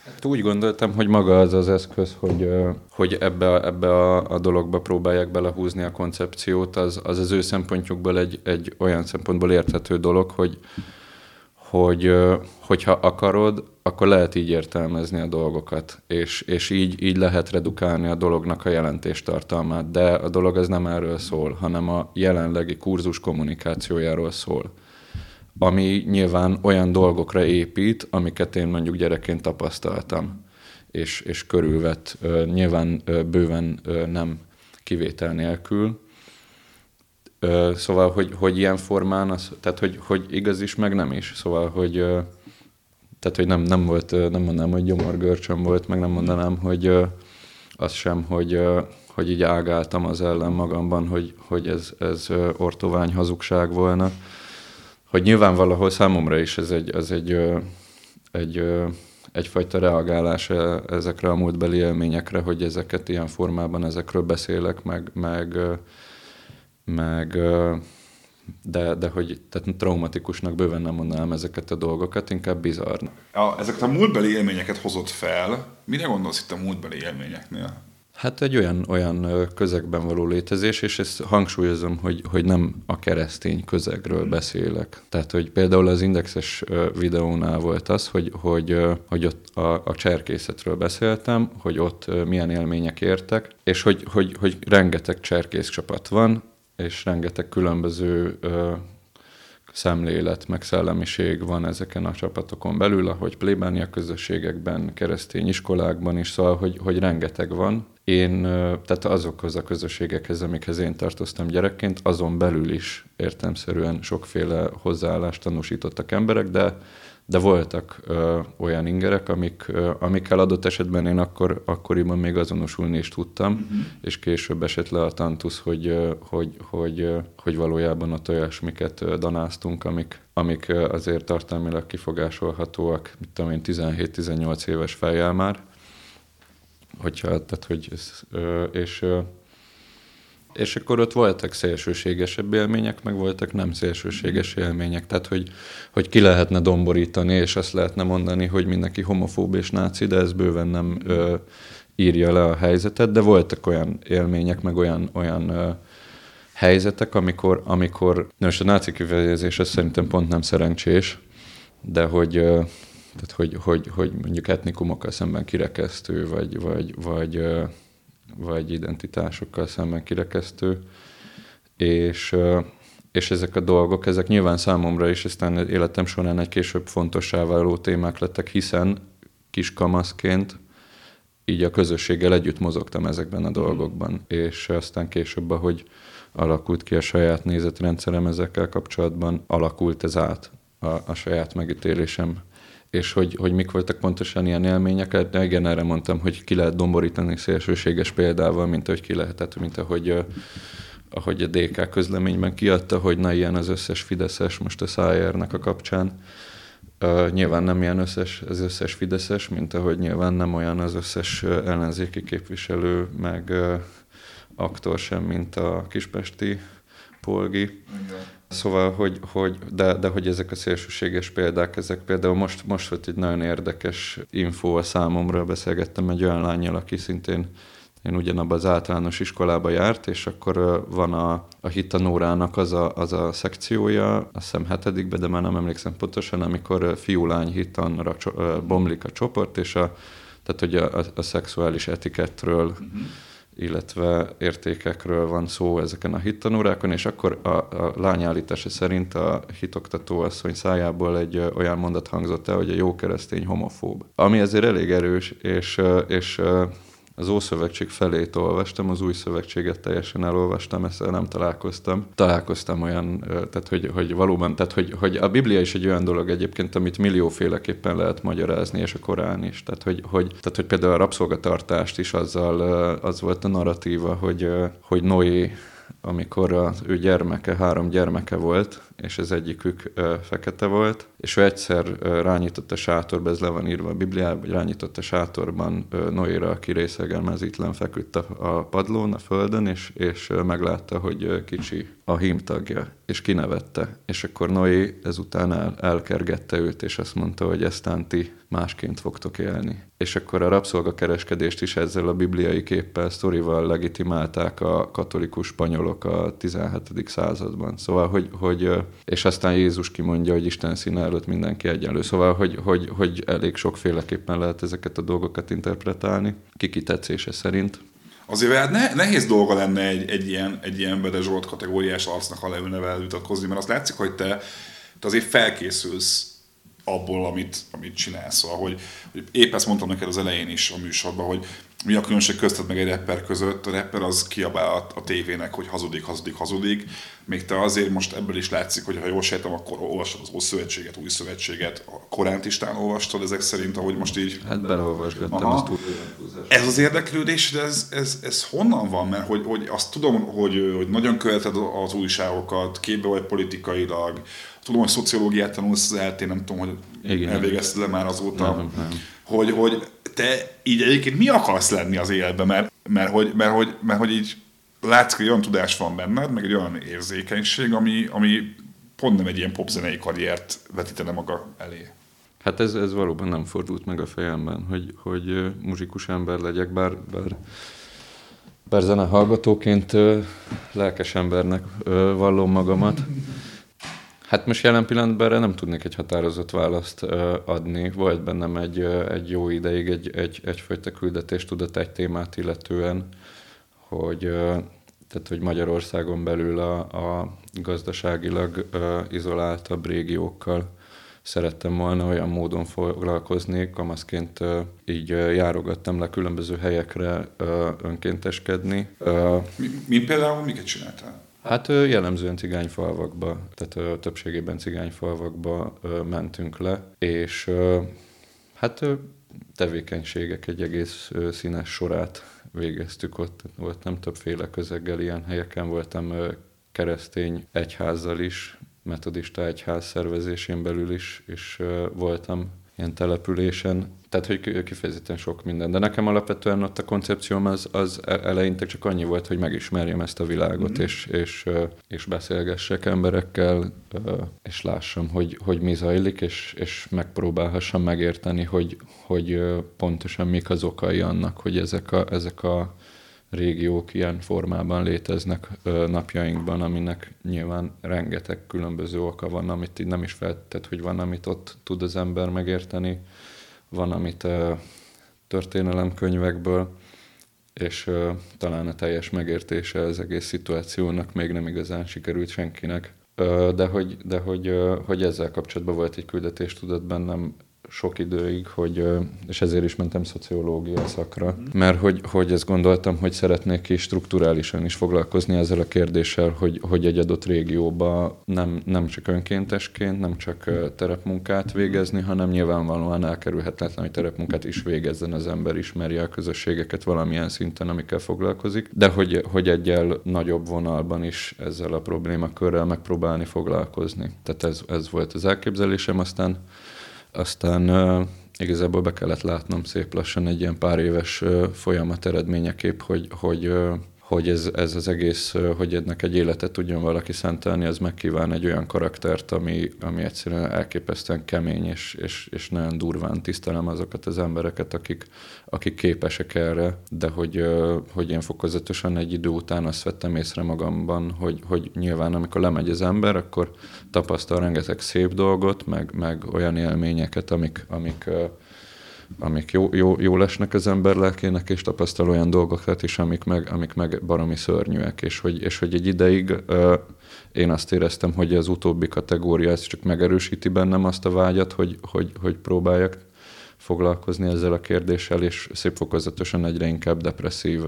Hát úgy gondoltam, hogy maga az az eszköz, hogy, hogy ebbe, ebbe a, a dologba próbálják belehúzni a koncepciót, az az, az ő szempontjukból egy, egy olyan szempontból érthető dolog, hogy, hogy hogyha akarod, akkor lehet így értelmezni a dolgokat, és, és így, így lehet redukálni a dolognak a jelentéstartalmát, de a dolog az nem erről szól, hanem a jelenlegi kurzus kommunikációjáról szól ami nyilván olyan dolgokra épít, amiket én mondjuk gyerekként tapasztaltam, és, és körülvett, nyilván bőven nem kivétel nélkül, Szóval, hogy, hogy ilyen formán, az, tehát hogy, hogy igaz is, meg nem is. Szóval, hogy, tehát, hogy nem, nem volt, nem mondanám, hogy gyomorgörcsöm volt, meg nem mondanám, hogy az sem, hogy, hogy így ágáltam az ellen magamban, hogy, hogy ez, ez ortovány hazugság volna. Hogy nyilván valahol számomra is ez egy, ez egy, egy, egyfajta reagálás ezekre a múltbeli élményekre, hogy ezeket ilyen formában ezekről beszélek, meg, meg meg de, de hogy tehát traumatikusnak bőven nem mondanám ezeket a dolgokat, inkább bizarr. A, ezeket a múltbeli élményeket hozott fel. Mire gondolsz itt a múltbeli élményeknél? Hát egy olyan, olyan közegben való létezés, és ezt hangsúlyozom, hogy, hogy nem a keresztény közegről beszélek. Tehát, hogy például az indexes videónál volt az, hogy, hogy, hogy ott a, a cserkészetről beszéltem, hogy ott milyen élmények értek, és hogy, hogy, hogy rengeteg cserkész csapat van, és rengeteg különböző ö, szemlélet, meg szellemiség van ezeken a csapatokon belül, ahogy plébánia közösségekben, keresztény iskolákban is, szóval, hogy, hogy rengeteg van. Én, tehát azokhoz a közösségekhez, amikhez én tartoztam gyerekként, azon belül is értelmszerűen sokféle hozzáállást tanúsítottak emberek, de de voltak ö, olyan ingerek, amik, ö, amikkel adott esetben én akkor, akkoriban még azonosulni is tudtam, uh-huh. és később esett le a tantusz, hogy, ö, hogy, hogy, ö, hogy valójában ott olyasmiket ö, danáztunk, amik, amik ö, azért tartalmilag kifogásolhatóak, mit tudom én, 17-18 éves fejjel már, hogyha, tehát, hogy, és és akkor ott voltak szélsőségesebb élmények, meg voltak nem szélsőséges élmények. Tehát, hogy, hogy ki lehetne domborítani, és azt lehetne mondani, hogy mindenki homofób és náci, de ez bőven nem ö, írja le a helyzetet, de voltak olyan élmények, meg olyan, olyan ö, helyzetek, amikor, amikor most a náci kifejezés az szerintem pont nem szerencsés, de hogy ö, Tehát, hogy, hogy, hogy mondjuk etnikumokkal szemben kirekesztő, vagy, vagy, vagy, vagy identitásokkal szemben kirekesztő, és, és ezek a dolgok, ezek nyilván számomra is aztán életem során egy később fontossá váló témák lettek, hiszen kiskamaszként így a közösséggel együtt mozogtam ezekben a dolgokban, és aztán később, ahogy alakult ki a saját nézetrendszerem ezekkel kapcsolatban, alakult ez át a, a saját megítélésem. És hogy, hogy mik voltak pontosan ilyen élmények, de hát igen, erre mondtam, hogy ki lehet domborítani szélsőséges példával, mint ahogy ki lehetett, mint ahogy ahogy a DK közleményben kiadta, hogy na ilyen az összes Fideszes most a Szájernek a kapcsán. Uh, nyilván nem ilyen összes, az összes Fideszes, mint ahogy nyilván nem olyan az összes ellenzéki képviselő, meg uh, aktor sem, mint a kispesti polgi. Igen. Szóval, hogy, hogy de, de hogy ezek a szélsőséges példák, ezek például most, most volt egy nagyon érdekes info a számomra, beszélgettem egy olyan lányjal, aki szintén én ugyanabban az általános iskolába járt, és akkor van a, a hittanórának az a, az a szekciója, azt hiszem hetedikben, de már nem emlékszem pontosan, amikor fiú-lány hittanra bomlik a csoport, és a, tehát hogy a, a, a szexuális etikettről uh-huh illetve értékekről van szó ezeken a hittanórákon, és akkor a, a lány állítása szerint a hitoktató asszony szájából egy olyan mondat hangzott el, hogy a jó keresztény homofób. Ami azért elég erős, és, és az Ószövetség felét olvastam, az új szövetséget teljesen elolvastam, ezzel nem találkoztam. Találkoztam olyan, tehát hogy, hogy valóban, tehát hogy, hogy a Biblia is egy olyan dolog egyébként, amit millióféleképpen lehet magyarázni, és a Korán is. Tehát hogy, hogy, tehát, hogy például a rabszolgatartást is azzal, az volt a narratíva, hogy, hogy Noé amikor az ő gyermeke, három gyermeke volt, és az egyikük fekete volt, és ő egyszer rányított a sátorba, ez le van írva a Bibliában, hogy rányított a sátorban Noéra, aki részegelmezítlen feküdt a, padlón, a földön, és, és meglátta, hogy kicsi a hímtagja, és kinevette. És akkor Noé ezután el, elkergette őt, és azt mondta, hogy eztán ti másként fogtok élni. És akkor a rabszolgakereskedést is ezzel a bibliai képpel, sztorival legitimálták a katolikus spanyolok a 17. században. Szóval, hogy, hogy és aztán Jézus kimondja, hogy Isten színe előtt mindenki egyenlő. Szóval, hogy, hogy, hogy elég sokféleképpen lehet ezeket a dolgokat interpretálni, kiki tetszése szerint. Azért hát ne, nehéz dolga lenne egy, egy ilyen, egy ilyen Bede Zsolt kategóriás arcnak, ha leülne vele vitatkozni, mert azt látszik, hogy te, te azért felkészülsz abból, amit, amit csinálsz. Szóval, hogy, hogy épp ezt mondtam neked az elején is a műsorban, hogy mi a különbség közted meg egy rapper között? A rapper az kiabál a, a tévének, hogy hazudik, hazudik, hazudik. Még te azért most ebből is látszik, hogy ha jól sejtem, akkor olvasod az Ószövetséget, Új Szövetséget, a Koránt is olvastad ezek szerint, ahogy most így... Hát belolvasgattam, azt Ez az érdeklődés, de ez, ez, ez honnan van? Mert hogy, hogy azt tudom, hogy, hogy nagyon követed az újságokat, képbe vagy politikailag, tudom, hogy szociológiát tanulsz az eltén, nem tudom, hogy Igen, elvégezted le már azóta. Nem, nem. Hogy, hogy te így egyébként mi akarsz lenni az életben, mert, mert, hogy, mert, hogy, mert hogy így látszik, hogy olyan tudás van benned, meg egy olyan érzékenység, ami, ami pont nem egy ilyen popzenei karriert vetítene maga elé. Hát ez, ez valóban nem fordult meg a fejemben, hogy, hogy muzsikus ember legyek, bár, bár, bár zenehallgatóként lelkes embernek vallom magamat. Hát most jelen pillanatban erre nem tudnék egy határozott választ adni. Volt bennem egy, egy jó ideig egy, egy, egyfajta küldetés tudat egy témát illetően, hogy, tehát, hogy Magyarországon belül a, a gazdaságilag izoláltabb régiókkal szerettem volna olyan módon foglalkozni, kamaszként így járogattam le különböző helyekre önkénteskedni. Mint például miket csináltál? Hát jellemzően cigányfalvakba, tehát többségében cigányfalvakba mentünk le, és hát tevékenységek egy egész színes sorát végeztük ott. Volt nem többféle közeggel ilyen helyeken, voltam keresztény egyházzal is, metodista egyház szervezésén belül is, és voltam ilyen településen, tehát hogy kifejezetten sok minden. De nekem alapvetően ott a koncepcióm az, az e- eleinte csak annyi volt, hogy megismerjem ezt a világot, mm-hmm. és, és, és beszélgessek emberekkel, és lássam, hogy, hogy mi zajlik, és, és megpróbálhassam megérteni, hogy, hogy pontosan mik az okai annak, hogy ezek a, ezek a régiók ilyen formában léteznek napjainkban, aminek nyilván rengeteg különböző oka van, amit így nem is feltett, hogy van, amit ott tud az ember megérteni, van, amit történelemkönyvekből, és talán a teljes megértése az egész szituációnak még nem igazán sikerült senkinek. De hogy, de hogy, hogy ezzel kapcsolatban volt egy küldetés tudott bennem sok időig, hogy, és ezért is mentem szociológia szakra, mert hogy, hogy ezt gondoltam, hogy szeretnék is strukturálisan is foglalkozni ezzel a kérdéssel, hogy, hogy egy adott régióba nem, nem csak önkéntesként, nem csak terepmunkát végezni, hanem nyilvánvalóan elkerülhetetlen, hogy terepmunkát is végezzen az ember, ismerje a közösségeket valamilyen szinten, amikkel foglalkozik, de hogy, hogy egyel nagyobb vonalban is ezzel a problémakörrel megpróbálni foglalkozni. Tehát ez, ez volt az elképzelésem, aztán aztán igazából be kellett látnom szép lassan egy ilyen pár éves folyamat eredményeképp, hogy, hogy hogy ez, ez az egész, hogy ennek egy életet tudjon valaki szentelni, az megkíván egy olyan karaktert, ami, ami egyszerűen elképesztően kemény, és, és, és nagyon durván tisztelem azokat az embereket, akik, akik képesek erre, de hogy, hogy én fokozatosan egy idő után azt vettem észre magamban, hogy, hogy nyilván amikor lemegy az ember, akkor tapasztal rengeteg szép dolgot, meg, meg olyan élményeket, amik, amik amik jó, jó, jó lesnek az ember lelkének, és tapasztal olyan dolgokat is, amik meg, amik meg baromi szörnyűek, és hogy, és hogy egy ideig én azt éreztem, hogy az utóbbi kategória ez csak megerősíti bennem azt a vágyat, hogy, hogy, hogy próbáljak foglalkozni ezzel a kérdéssel, és szép fokozatosan egyre inkább depresszív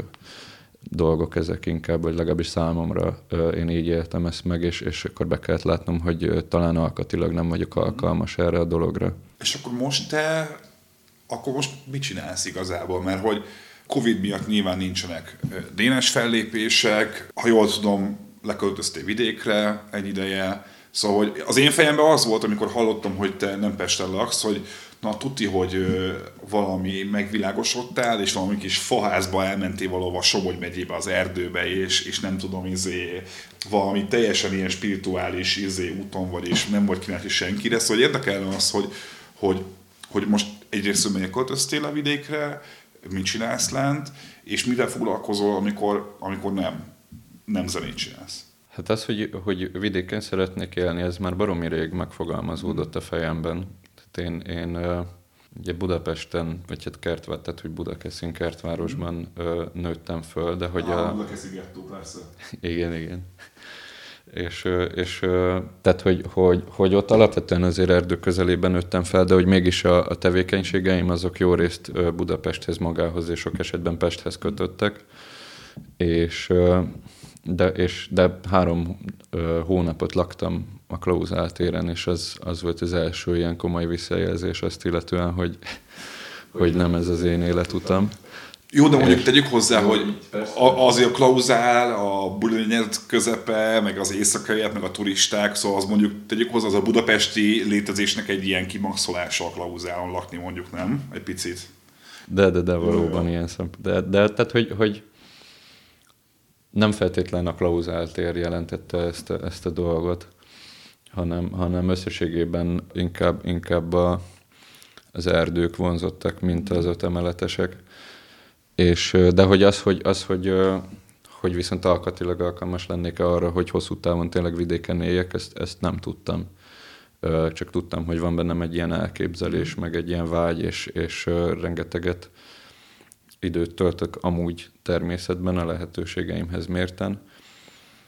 dolgok ezek inkább, vagy legalábbis számomra én így éltem ezt meg, és, és akkor be kellett látnom, hogy talán alkatilag nem vagyok alkalmas erre a dologra. És akkor most te akkor most mit csinálsz igazából? Mert hogy Covid miatt nyilván nincsenek dénes fellépések, ha jól tudom, leköltöztél vidékre egy ideje, Szóval hogy az én fejemben az volt, amikor hallottam, hogy te nem Pesten laksz, hogy na tuti, hogy ö, valami megvilágosodtál, és valami kis faházba elmentél valahova Somogy megyébe az erdőbe, és, és nem tudom, izé, valami teljesen ilyen spirituális izé úton vagy, és nem vagy kínált senkire. Szóval érdekelne az, hogy, hogy, hogy most egyrészt melyek költöztél a vidékre, mit csinálsz lent, és mivel foglalkozol, amikor, amikor nem, nem zenét csinálsz? Hát az, hogy, hogy vidéken szeretnék élni, ez már baromi rég megfogalmazódott a fejemben. Én, én ugye Budapesten, vagy hát Kertvár, tehát hogy Budakeszin kertvárosban nőttem föl, de hogy ah, a... Budakeszi gettó, persze. Igen, igen. És, és tehát, hogy, hogy, hogy ott alapvetően azért erdő közelében nőttem fel, de hogy mégis a, a tevékenységeim azok jó részt Budapesthez magához, és sok esetben Pesthez kötöttek, és de, és, de három hónapot laktam a Klauzál téren, és az, az volt az első ilyen komoly visszajelzés azt illetően, hogy, hogy nem ez az én életutam. Jó, de mondjuk tegyük hozzá, jó, hogy azért a klauzál, a bulinyet közepe, meg az éjszakaiak, meg a turisták, szóval az mondjuk tegyük hozzá, az a budapesti létezésnek egy ilyen kimaxolása a klauzálon lakni mondjuk, nem? Egy picit. De, de, de valóban jó. ilyen szempont. De, de tehát, hogy, hogy nem feltétlen a klauzál tér jelentette ezt ezt a dolgot, hanem, hanem összességében inkább, inkább a, az erdők vonzottak, mint az ötemeletesek. És, de hogy az, hogy, az, hogy, hogy viszont alkatilag alkalmas lennék arra, hogy hosszú távon tényleg vidéken éljek, ezt, ezt nem tudtam. Csak tudtam, hogy van bennem egy ilyen elképzelés, meg egy ilyen vágy, és, és rengeteget időt töltök amúgy természetben a lehetőségeimhez mérten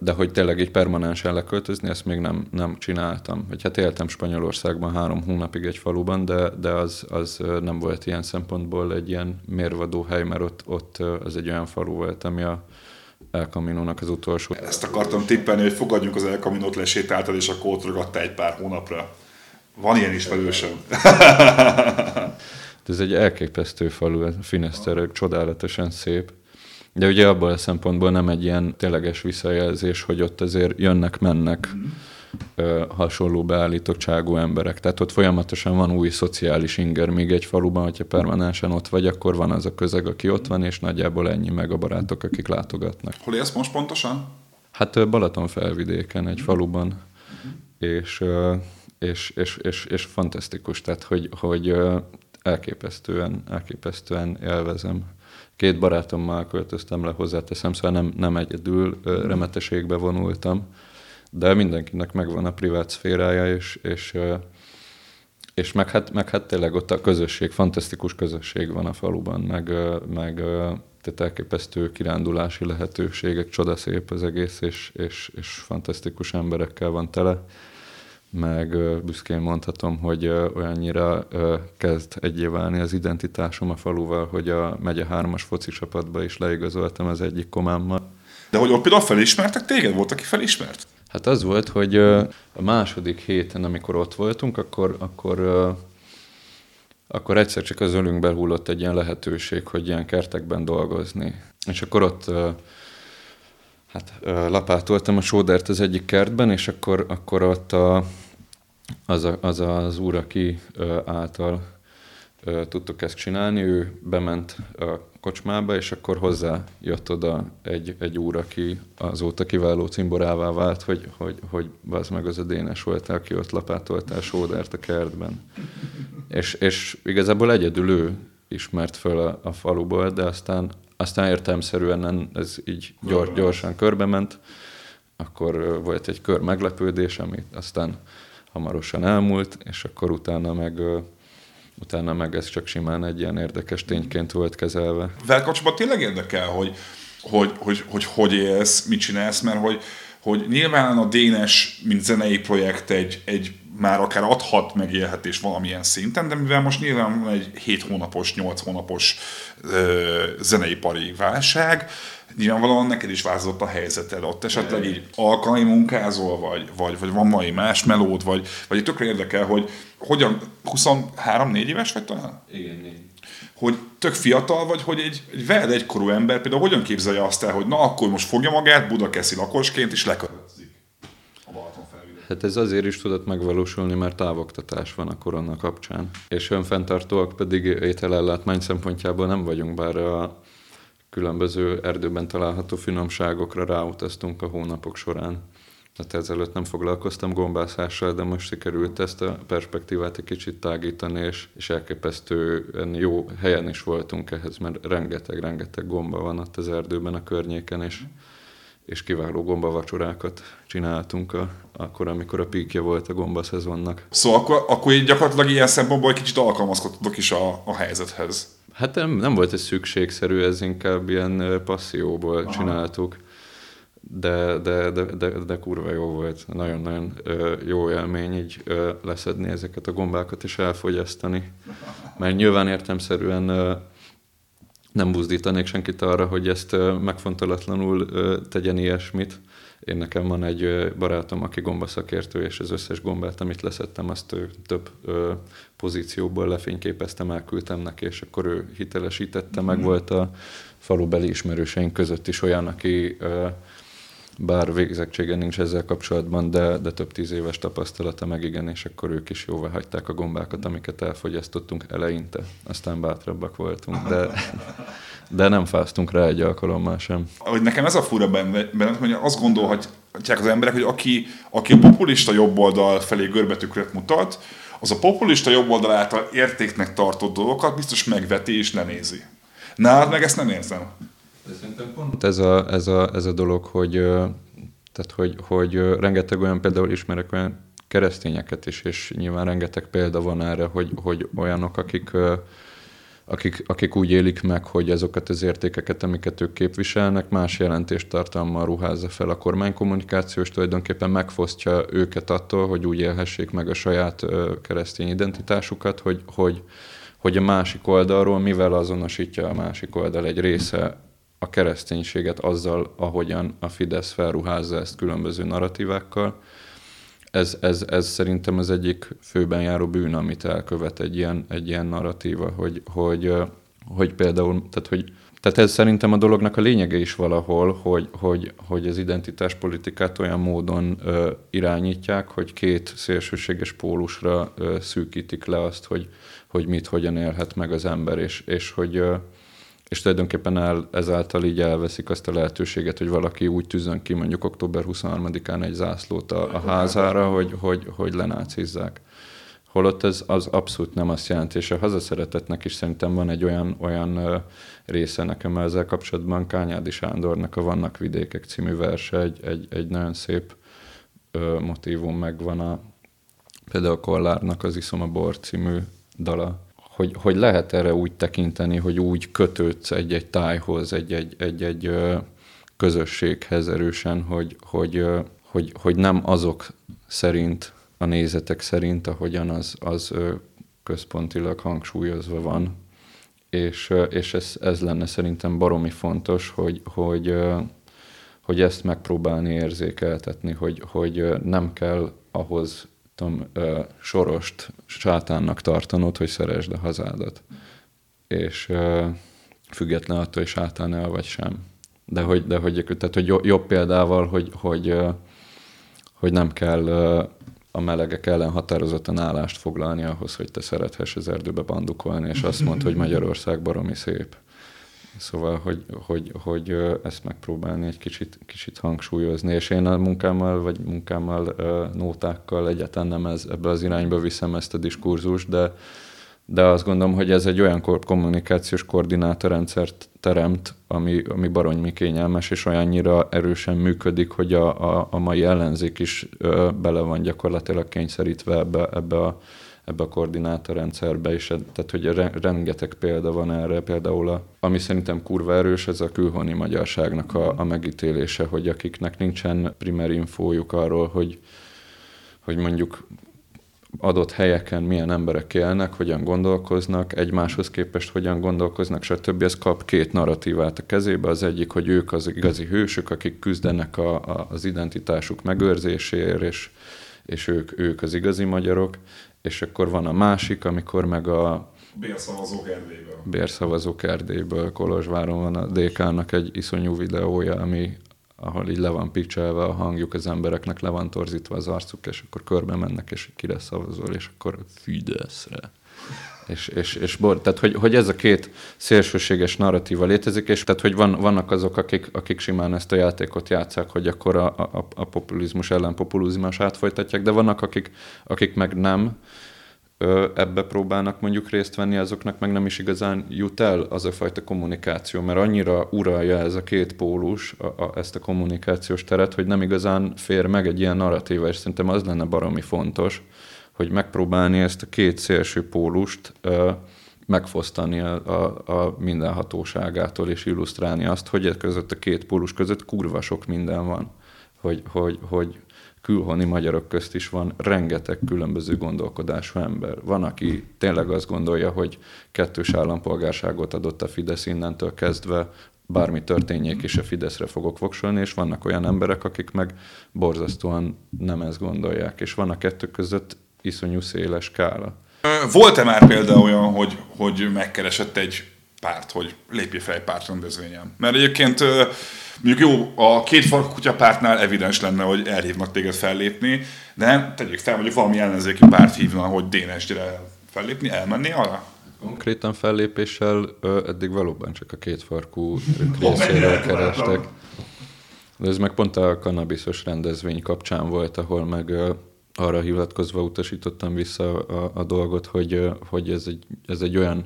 de hogy tényleg egy permanensen leköltözni, ezt még nem, nem csináltam. Vagy hát éltem Spanyolországban három hónapig egy faluban, de, de az, az nem volt ilyen szempontból egy ilyen mérvadó hely, mert ott, ott az egy olyan falu volt, ami a El Camino-nak az utolsó. Ezt akartam tippelni, hogy fogadjunk az El Camino-t lesétáltad, és akkor ott egy pár hónapra. Van ilyen ismerősöm. ez egy elképesztő falu, Finisterre, csodálatosan szép de ugye abból a szempontból nem egy ilyen tényleges visszajelzés, hogy ott azért jönnek-mennek ö, hasonló beállítottságú emberek. Tehát ott folyamatosan van új szociális inger még egy faluban, hogyha permanensen ott vagy, akkor van az a közeg, aki ott van, és nagyjából ennyi meg a barátok, akik látogatnak. Hol élsz most pontosan? Hát Balaton felvidéken, egy faluban, és, és, és, és, és fantasztikus, tehát hogy, hogy elképesztően, elképesztően élvezem. Két barátommal költöztem le hozzáteszem, szóval nem, nem egyedül remeteségbe vonultam, de mindenkinek megvan a privát szférája, és, és, és meg, hát, meg hát tényleg ott a közösség, fantasztikus közösség van a faluban, meg, meg tehát elképesztő kirándulási lehetőségek, csodaszép az egész, és, és, és fantasztikus emberekkel van tele meg büszkén mondhatom, hogy olyannyira kezd egyé válni az identitásom a faluval, hogy a megye hármas foci csapatba is leigazoltam az egyik komámmal. De hogy ott például felismertek téged? Volt, aki felismert? Hát az volt, hogy a második héten, amikor ott voltunk, akkor, akkor, akkor egyszer csak az ölünkbe hullott egy ilyen lehetőség, hogy ilyen kertekben dolgozni. És akkor ott hát lapátoltam a sódert az egyik kertben, és akkor, akkor ott a, az, a, az az úr, aki által tudtuk ezt csinálni, ő bement a kocsmába, és akkor hozzá jött oda egy, egy úr, aki azóta kiváló cimborává vált, hogy, hogy, hogy az meg az a Dénes volt, aki ott lapátoltál sódert a kertben. És, és igazából egyedül ő ismert föl a, a faluból, de aztán aztán értelmszerűen ez így gyors, gyorsan körbe ment, akkor volt egy kör meglepődés, ami aztán hamarosan elmúlt, és akkor utána meg, utána meg ez csak simán egy ilyen érdekes tényként volt kezelve. Vel kapcsolatban tényleg érdekel, hogy hogy, hogy, hogy, hogy élsz, mit csinálsz, mert hogy, hogy nyilván a Dénes, mint zenei projekt egy, egy már akár adhat megélhetés valamilyen szinten, de mivel most nyilván van egy 7 hónapos, 8 hónapos ö, zeneipari válság, nyilvánvalóan neked is változott a helyzeted ott, esetleg így alkalmi munkázol, vagy, vagy, vagy van valami más melód, vagy, vagy tökre érdekel, hogy hogyan, 23-4 éves vagy talán? Igen, négy. Hogy tök fiatal vagy, hogy egy, egy veled egykorú ember például hogyan képzelje azt el, hogy na akkor most fogja magát Budakeszi lakosként, és leköltözik Hát ez azért is tudott megvalósulni, mert távoktatás van a korona kapcsán. És önfenntartóak pedig ételellátmány szempontjából nem vagyunk, bár a különböző erdőben található finomságokra ráutaztunk a hónapok során. Tehát ezelőtt nem foglalkoztam gombászással, de most sikerült ezt a perspektívát egy kicsit tágítani, és, és elképesztően jó helyen is voltunk ehhez, mert rengeteg-rengeteg gomba van ott az erdőben a környéken, és és kiváló gombavacsorákat csináltunk a, akkor, amikor a píkje volt a gomba szezonnak. Szóval akkor, akkor így gyakorlatilag ilyen szempontból egy kicsit alkalmazkodtok is a, a helyzethez. Hát nem, nem volt ez szükségszerű, ez inkább ilyen passzióból Aha. csináltuk. De, de, de, de, de kurva jó volt. Nagyon-nagyon jó élmény így leszedni ezeket a gombákat és elfogyasztani. Mert nyilván értemszerűen nem buzdítanék senkit arra, hogy ezt megfontolatlanul tegyen ilyesmit. Én nekem van egy barátom, aki gombaszakértő, és az összes gombát, amit leszettem, azt több pozícióból lefényképeztem, elküldtem neki, és akkor ő hitelesítette, meg mhm. volt a falubeli ismerőseink között is olyan, aki bár végzettsége nincs ezzel kapcsolatban, de, de több tíz éves tapasztalata meg igen, és akkor ők is jóvá hagyták a gombákat, amiket elfogyasztottunk eleinte. Aztán bátrabbak voltunk, de, de nem fáztunk rá egy alkalommal sem. Hogy nekem ez a fura benne, benne hogy azt gondolhatják az emberek, hogy aki, aki a populista oldal felé görbetükröt mutat, az a populista oldal által értéknek tartott dolgokat biztos megveti és lenézi. Nálad meg ezt nem érzem. Pont ez a, ez a, ez a dolog, hogy, tehát hogy, hogy rengeteg olyan például ismerek olyan keresztényeket is, és nyilván rengeteg példa van erre, hogy, hogy olyanok, akik, akik, akik úgy élik meg, hogy azokat az értékeket, amiket ők képviselnek, más jelentéstartalmal ruházza fel a kormánykommunikáció, és tulajdonképpen megfosztja őket attól, hogy úgy élhessék meg a saját keresztény identitásukat, hogy, hogy, hogy a másik oldalról, mivel azonosítja a másik oldal egy része a kereszténységet azzal, ahogyan a Fidesz felruházza ezt különböző narratívákkal. Ez, ez, ez szerintem az egyik főben járó bűn, amit elkövet egy ilyen, egy ilyen narratíva, hogy, hogy, hogy például, tehát hogy tehát ez szerintem a dolognak a lényege is valahol, hogy, hogy, hogy az identitáspolitikát olyan módon ö, irányítják, hogy két szélsőséges pólusra ö, szűkítik le azt, hogy, hogy mit, hogyan élhet meg az ember, és, és hogy, ö, és tulajdonképpen el, ezáltal így elveszik azt a lehetőséget, hogy valaki úgy tűzön ki mondjuk október 23-án egy zászlót a, a házára, hogy, hogy, hogy lenácizzák. Holott ez az abszolút nem azt jelenti, és a hazaszeretetnek is szerintem van egy olyan, olyan része nekem ezzel kapcsolatban, Kányádi Sándornak a Vannak vidékek című verse, egy, egy, egy nagyon szép ö, motivum megvan a például Kollárnak az Iszom a bor című dala, hogy, hogy lehet erre úgy tekinteni, hogy úgy kötődsz egy-egy tájhoz, egy-egy, közösséghez erősen, hogy, hogy, hogy, hogy nem azok szerint, a nézetek szerint, ahogyan az, az központilag hangsúlyozva van. És, és ez, ez lenne szerintem baromi fontos, hogy, hogy, hogy ezt megpróbálni érzékeltetni, hogy, hogy nem kell ahhoz tudom, sorost sátánnak tartanod, hogy szeresd a hazádat. És független attól, hogy sátán el vagy sem. De hogy, de hogy, tehát, hogy jobb példával, hogy, hogy, hogy nem kell a melegek ellen határozottan állást foglalni ahhoz, hogy te szerethess az erdőbe bandukolni, és azt mondd, hogy Magyarország baromi szép. Szóval, hogy, hogy, hogy ezt megpróbálni egy kicsit, kicsit hangsúlyozni, és én a munkámmal, vagy munkámmal, nótákkal egyáltalán nem ez, ebbe az irányba viszem ezt a diskurzust, de, de azt gondolom, hogy ez egy olyan kommunikációs koordinátorrendszert teremt, ami, ami baromi kényelmes, és olyannyira erősen működik, hogy a, a, a mai ellenzék is ö, bele van gyakorlatilag kényszerítve ebbe, ebbe a ebbe a koordinátorrendszerbe is, tehát hogy rengeteg példa van erre, például a, ami szerintem kurva erős, ez a külhoni magyarságnak a, a megítélése, hogy akiknek nincsen primer infójuk arról, hogy, hogy mondjuk adott helyeken milyen emberek élnek, hogyan gondolkoznak, egymáshoz képest hogyan gondolkoznak, stb. Ez kap két narratívát a kezébe. Az egyik, hogy ők az igazi hősök, akik küzdenek a, a, az identitásuk megőrzéséért, és, és ők, ők az igazi magyarok, és akkor van a másik, amikor meg a Bérszavazók Erdélyből. Bérszavazók Erdélyből. Kolozsváron van a DK-nak egy iszonyú videója, ami, ahol így le van picselve a hangjuk, az embereknek le van torzítva az arcuk, és akkor körbe mennek, és kire szavazol, és akkor Fideszre. És, és, és bor, tehát hogy, hogy ez a két szélsőséges narratíva létezik, és tehát hogy van, vannak azok, akik, akik simán ezt a játékot játszák, hogy akkor a, a, a populizmus ellen populizmusát folytatják, de vannak, akik, akik meg nem, ebbe próbálnak mondjuk részt venni, azoknak meg nem is igazán jut el az a fajta kommunikáció, mert annyira uralja ez a két pólus a, a, ezt a kommunikációs teret, hogy nem igazán fér meg egy ilyen narratíva, és szerintem az lenne baromi fontos, hogy megpróbálni ezt a két szélső pólust megfosztani a, a, a mindenhatóságától, és illusztrálni azt, hogy ez között a két pólus között kurva sok minden van. Hogy, hogy, hogy külhoni magyarok közt is van rengeteg különböző gondolkodású ember. Van, aki tényleg azt gondolja, hogy kettős állampolgárságot adott a Fidesz innentől kezdve, bármi történjék is a Fideszre fogok voksolni, és vannak olyan emberek, akik meg borzasztóan nem ezt gondolják, és van a kettő között iszonyú széles skála. Volt-e már például olyan, hogy, hogy megkeresett egy párt, hogy lépj fel egy pártrendezvényen? Mert egyébként mondjuk jó, a két farkú kutyapártnál evidens lenne, hogy elhívnak téged fellépni, de tegyük fel, mondjuk valami ellenzéki párt hívna, hogy Dénesgyire fellépni, elmenni arra? Konkrétan fellépéssel eddig valóban csak a két farkú részéről kerestek. De ez meg pont a kanabiszos rendezvény kapcsán volt, ahol meg arra hivatkozva utasítottam vissza a, a dolgot, hogy, hogy ez, egy, ez egy olyan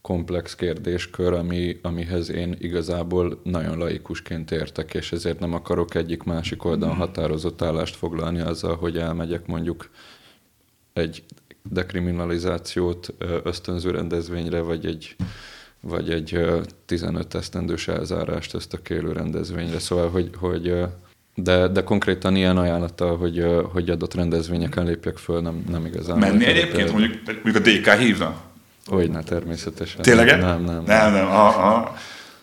komplex kérdéskör, ami, amihez én igazából nagyon laikusként értek, és ezért nem akarok egyik másik oldalon mhm. határozott állást foglalni azzal, hogy elmegyek mondjuk egy dekriminalizációt ösztönző rendezvényre, vagy egy, vagy egy 15 esztendős elzárást ösztökélő rendezvényre. Szóval, hogy, hogy de, de konkrétan ilyen ajánlattal, hogy, hogy adott rendezvényeken lépjek föl, nem, nem igazán. Menni egyébként, mondjuk, mondjuk a DK hívna? Hogyne, természetesen. Tényleg? Nem, nem. Nem, nem. nem, aha.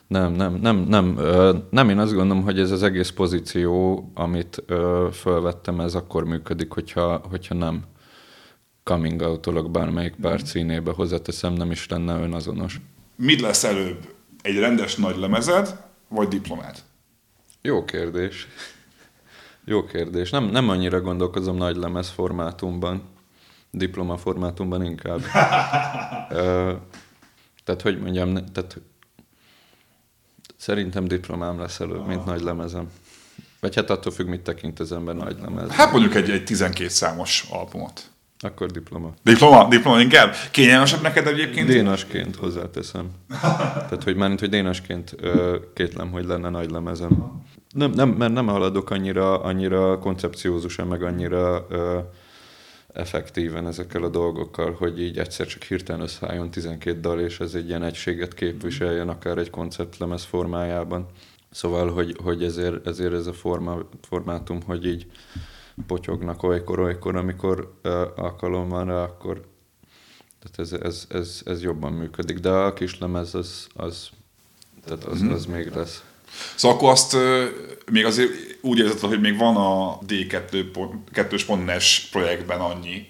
Nem, nem, nem, nem, nem, én azt gondolom, hogy ez az egész pozíció, amit fölvettem, ez akkor működik, hogyha, hogyha nem coming out bármelyik pár színébe hozzáteszem, nem is lenne önazonos. Mit lesz előbb? Egy rendes nagy lemezed, vagy diplomát? Jó kérdés. Jó kérdés. Nem, nem annyira gondolkozom nagy lemez formátumban. Diploma formátumban inkább. Ö, tehát, hogy mondjam, tehát szerintem diplomám lesz előbb, mint nagy lemezem. Vagy hát attól függ, mit tekint az ember nagy lemez. Hát mondjuk egy, egy 12 számos albumot. Akkor diploma. Diploma? Diploma inkább? Kényelmesebb neked egyébként? Dénasként hozzáteszem. Tehát, hogy mármint, hogy dénasként ö, kétlem, hogy lenne nagy lemezem. Nem, nem, mert nem haladok annyira, annyira koncepciózusan, meg annyira ö, effektíven ezekkel a dolgokkal, hogy így egyszer csak hirtelen összeálljon 12 dal, és ez egy ilyen egységet képviseljen, akár egy konceptlemez formájában. Szóval, hogy, hogy ezért, ezért ez a forma, formátum, hogy így potyognak olykor-olykor, amikor uh, alkalom van rá, akkor tehát ez, ez, ez, ez jobban működik. De a kis lemez az, az, tehát az, az még lesz. Szóval akkor azt még azért úgy érzed, hogy még van a D2.NES projektben annyi,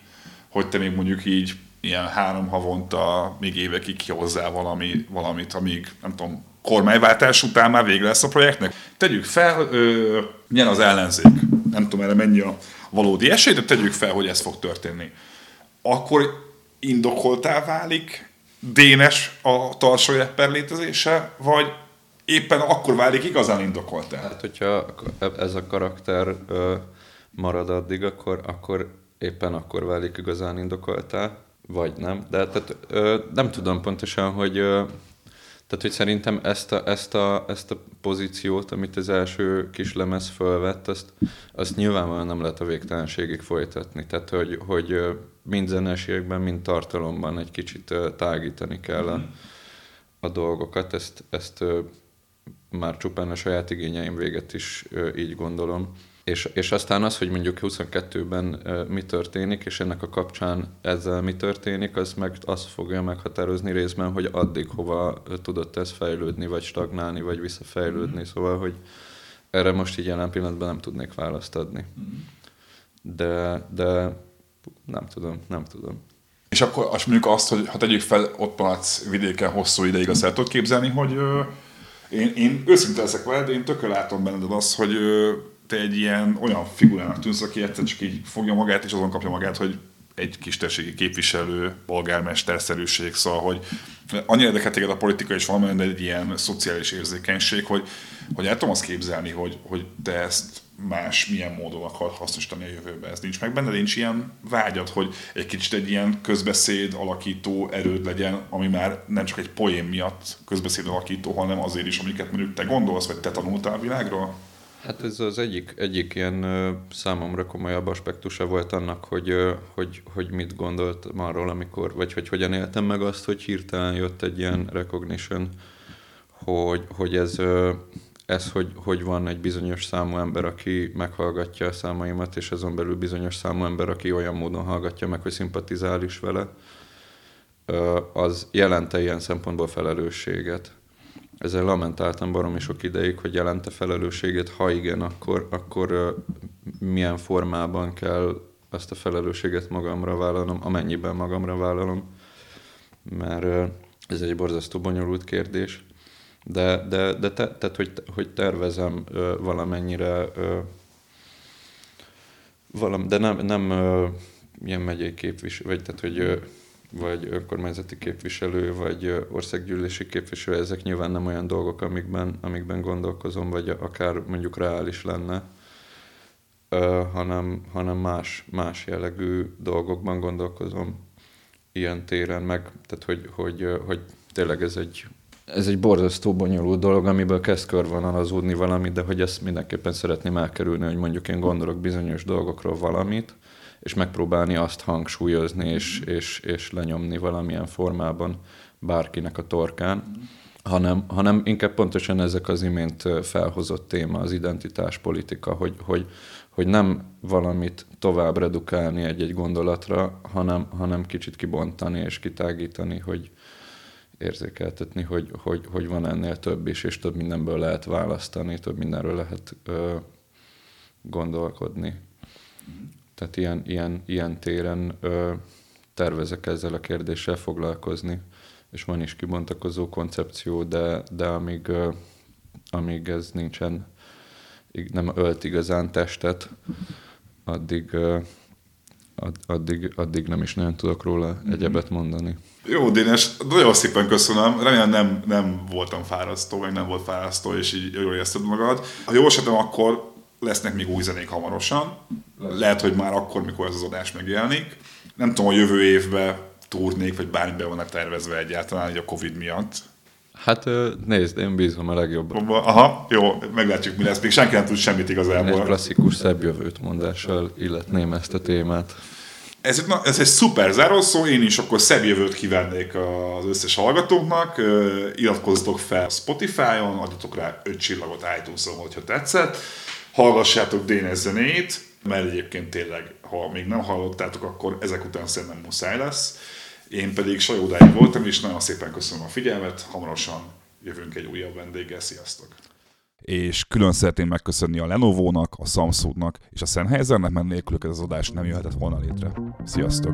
hogy te még mondjuk így ilyen három havonta, még évekig kihozzál valami, valamit, amíg nem tudom, kormányváltás után már vége lesz a projektnek. Tegyük fel, ö, milyen az ellenzék. Nem tudom erre mennyi a valódi esély, de tegyük fel, hogy ez fog történni. Akkor indokoltá válik Dénes a Tarsó létezése, vagy éppen akkor válik igazán indokoltá? Hát, hogyha ez a karakter marad addig, akkor, akkor éppen akkor válik igazán indokoltá, vagy nem. De tehát, ö, nem tudom pontosan, hogy ö, tehát, hogy szerintem ezt a, ezt a, ezt a pozíciót, amit az első kis lemez fölvett, azt, azt nyilvánvalóan nem lehet a végtelenségig folytatni. Tehát, hogy, hogy mind zeneségben, mind tartalomban egy kicsit tágítani kell a, a dolgokat. Ezt, ezt már csupán a saját igényeim véget is így gondolom. És, és aztán az, hogy mondjuk 22-ben mi történik, és ennek a kapcsán ezzel mi történik, az meg azt fogja meghatározni részben, hogy addig hova tudott ez fejlődni, vagy stagnálni, vagy visszafejlődni. Mm. Szóval, hogy erre most így jelen pillanatban nem tudnék választ adni. Mm. De, de nem tudom, nem tudom. És akkor azt mondjuk azt, hogy ha tegyük fel, ott maradsz vidéken hosszú ideig, azt el tudod képzelni, hogy én, én őszinte leszek veled, én tökön látom benned az, hogy te egy ilyen olyan figurának tűnsz, aki egyszer csak így fogja magát, és azon kapja magát, hogy egy kis tességi képviselő, polgármesterszerűség, szóval, hogy annyira érdekel téged a politika és valamilyen egy ilyen szociális érzékenység, hogy, hogy el tudom azt képzelni, hogy, hogy te ezt más milyen módon akar hasznosítani a jövőben. Ez nincs meg benne, nincs ilyen vágyad, hogy egy kicsit egy ilyen közbeszéd alakító erőd legyen, ami már nem csak egy poém miatt közbeszéd alakító, hanem azért is, amiket mondjuk te gondolsz, vagy te tanultál a világról? Hát ez az egyik, egyik ilyen számomra komolyabb aspektusa volt annak, hogy, hogy, hogy mit gondoltam arról, amikor, vagy hogy hogyan éltem meg azt, hogy hirtelen jött egy ilyen recognition, hogy, hogy ez, ez hogy, hogy van egy bizonyos számú ember, aki meghallgatja a számaimat, és azon belül bizonyos számú ember, aki olyan módon hallgatja meg, hogy szimpatizál is vele, az jelente ilyen szempontból felelősséget ezzel lamentáltam baromi sok ideig, hogy jelente felelősséget, ha igen, akkor, akkor milyen formában kell ezt a felelősséget magamra vállalnom, amennyiben magamra vállalom, mert ez egy borzasztó bonyolult kérdés. De, de, de te, tehát, hogy, hogy tervezem valamennyire, valam, de nem, nem ilyen megyei képviselő, vagy tehát, hogy vagy önkormányzati képviselő, vagy országgyűlési képviselő, ezek nyilván nem olyan dolgok, amikben, amikben gondolkozom, vagy akár mondjuk reális lenne, hanem, hanem más, más jellegű dolgokban gondolkozom ilyen téren, meg, tehát hogy, hogy, hogy tényleg ez egy, ez egy borzasztó bonyolult dolog, amiből kezd körvonalazódni valami, de hogy ezt mindenképpen szeretném elkerülni, hogy mondjuk én gondolok bizonyos dolgokról valamit, és megpróbálni azt hangsúlyozni és, és, és lenyomni valamilyen formában bárkinek a torkán, hanem, hanem inkább pontosan ezek az imént felhozott téma, az identitáspolitika, hogy, hogy, hogy nem valamit tovább redukálni egy-egy gondolatra, hanem, hanem kicsit kibontani és kitágítani, hogy érzékeltetni, hogy, hogy, hogy van ennél több is, és több mindenből lehet választani, több mindenről lehet ö, gondolkodni. Tehát ilyen, ilyen, ilyen téren ö, tervezek ezzel a kérdéssel foglalkozni, és van is kibontakozó koncepció, de, de amíg, ö, amíg ez nincsen, nem ölt igazán testet, addig, ö, addig, addig nem is nagyon tudok róla mm-hmm. egyebet mondani. Jó, Dénes, nagyon szépen köszönöm. Remélem nem, nem voltam fárasztó, meg nem volt fárasztó, és így jól érezted magad. Ha jól esetem, akkor lesznek még új zenék hamarosan. Lehet, hogy már akkor, mikor ez az adás megjelenik. Nem tudom, a jövő évben turnék, vagy bármibe van-e tervezve egyáltalán, hogy a Covid miatt. Hát nézd, én bízom a legjobb. Aha, jó, meglátjuk mi lesz. Még senki nem tud semmit Egy igazából. klasszikus szebb jövőt mondással illetném ezt a témát. Ez, na, ez egy szuper zárószó, én is akkor szebb jövőt kívánnék az összes hallgatóknak. Iratkozzatok fel Spotify-on, adjatok rá 5 csillagot iTunes-on, hogyha tetszett. Hallgassátok Dénes zenét, mert egyébként tényleg, ha még nem hallottátok, akkor ezek után szerintem muszáj lesz. Én pedig Sajódáig voltam, és nagyon szépen köszönöm a figyelmet. Hamarosan jövünk egy újabb vendéggel. Sziasztok! És külön szeretném megköszönni a Lenovo-nak, a Samsungnak és a Sennheisernek, mert nélkülük ez az adás nem jöhetett volna létre. Sziasztok!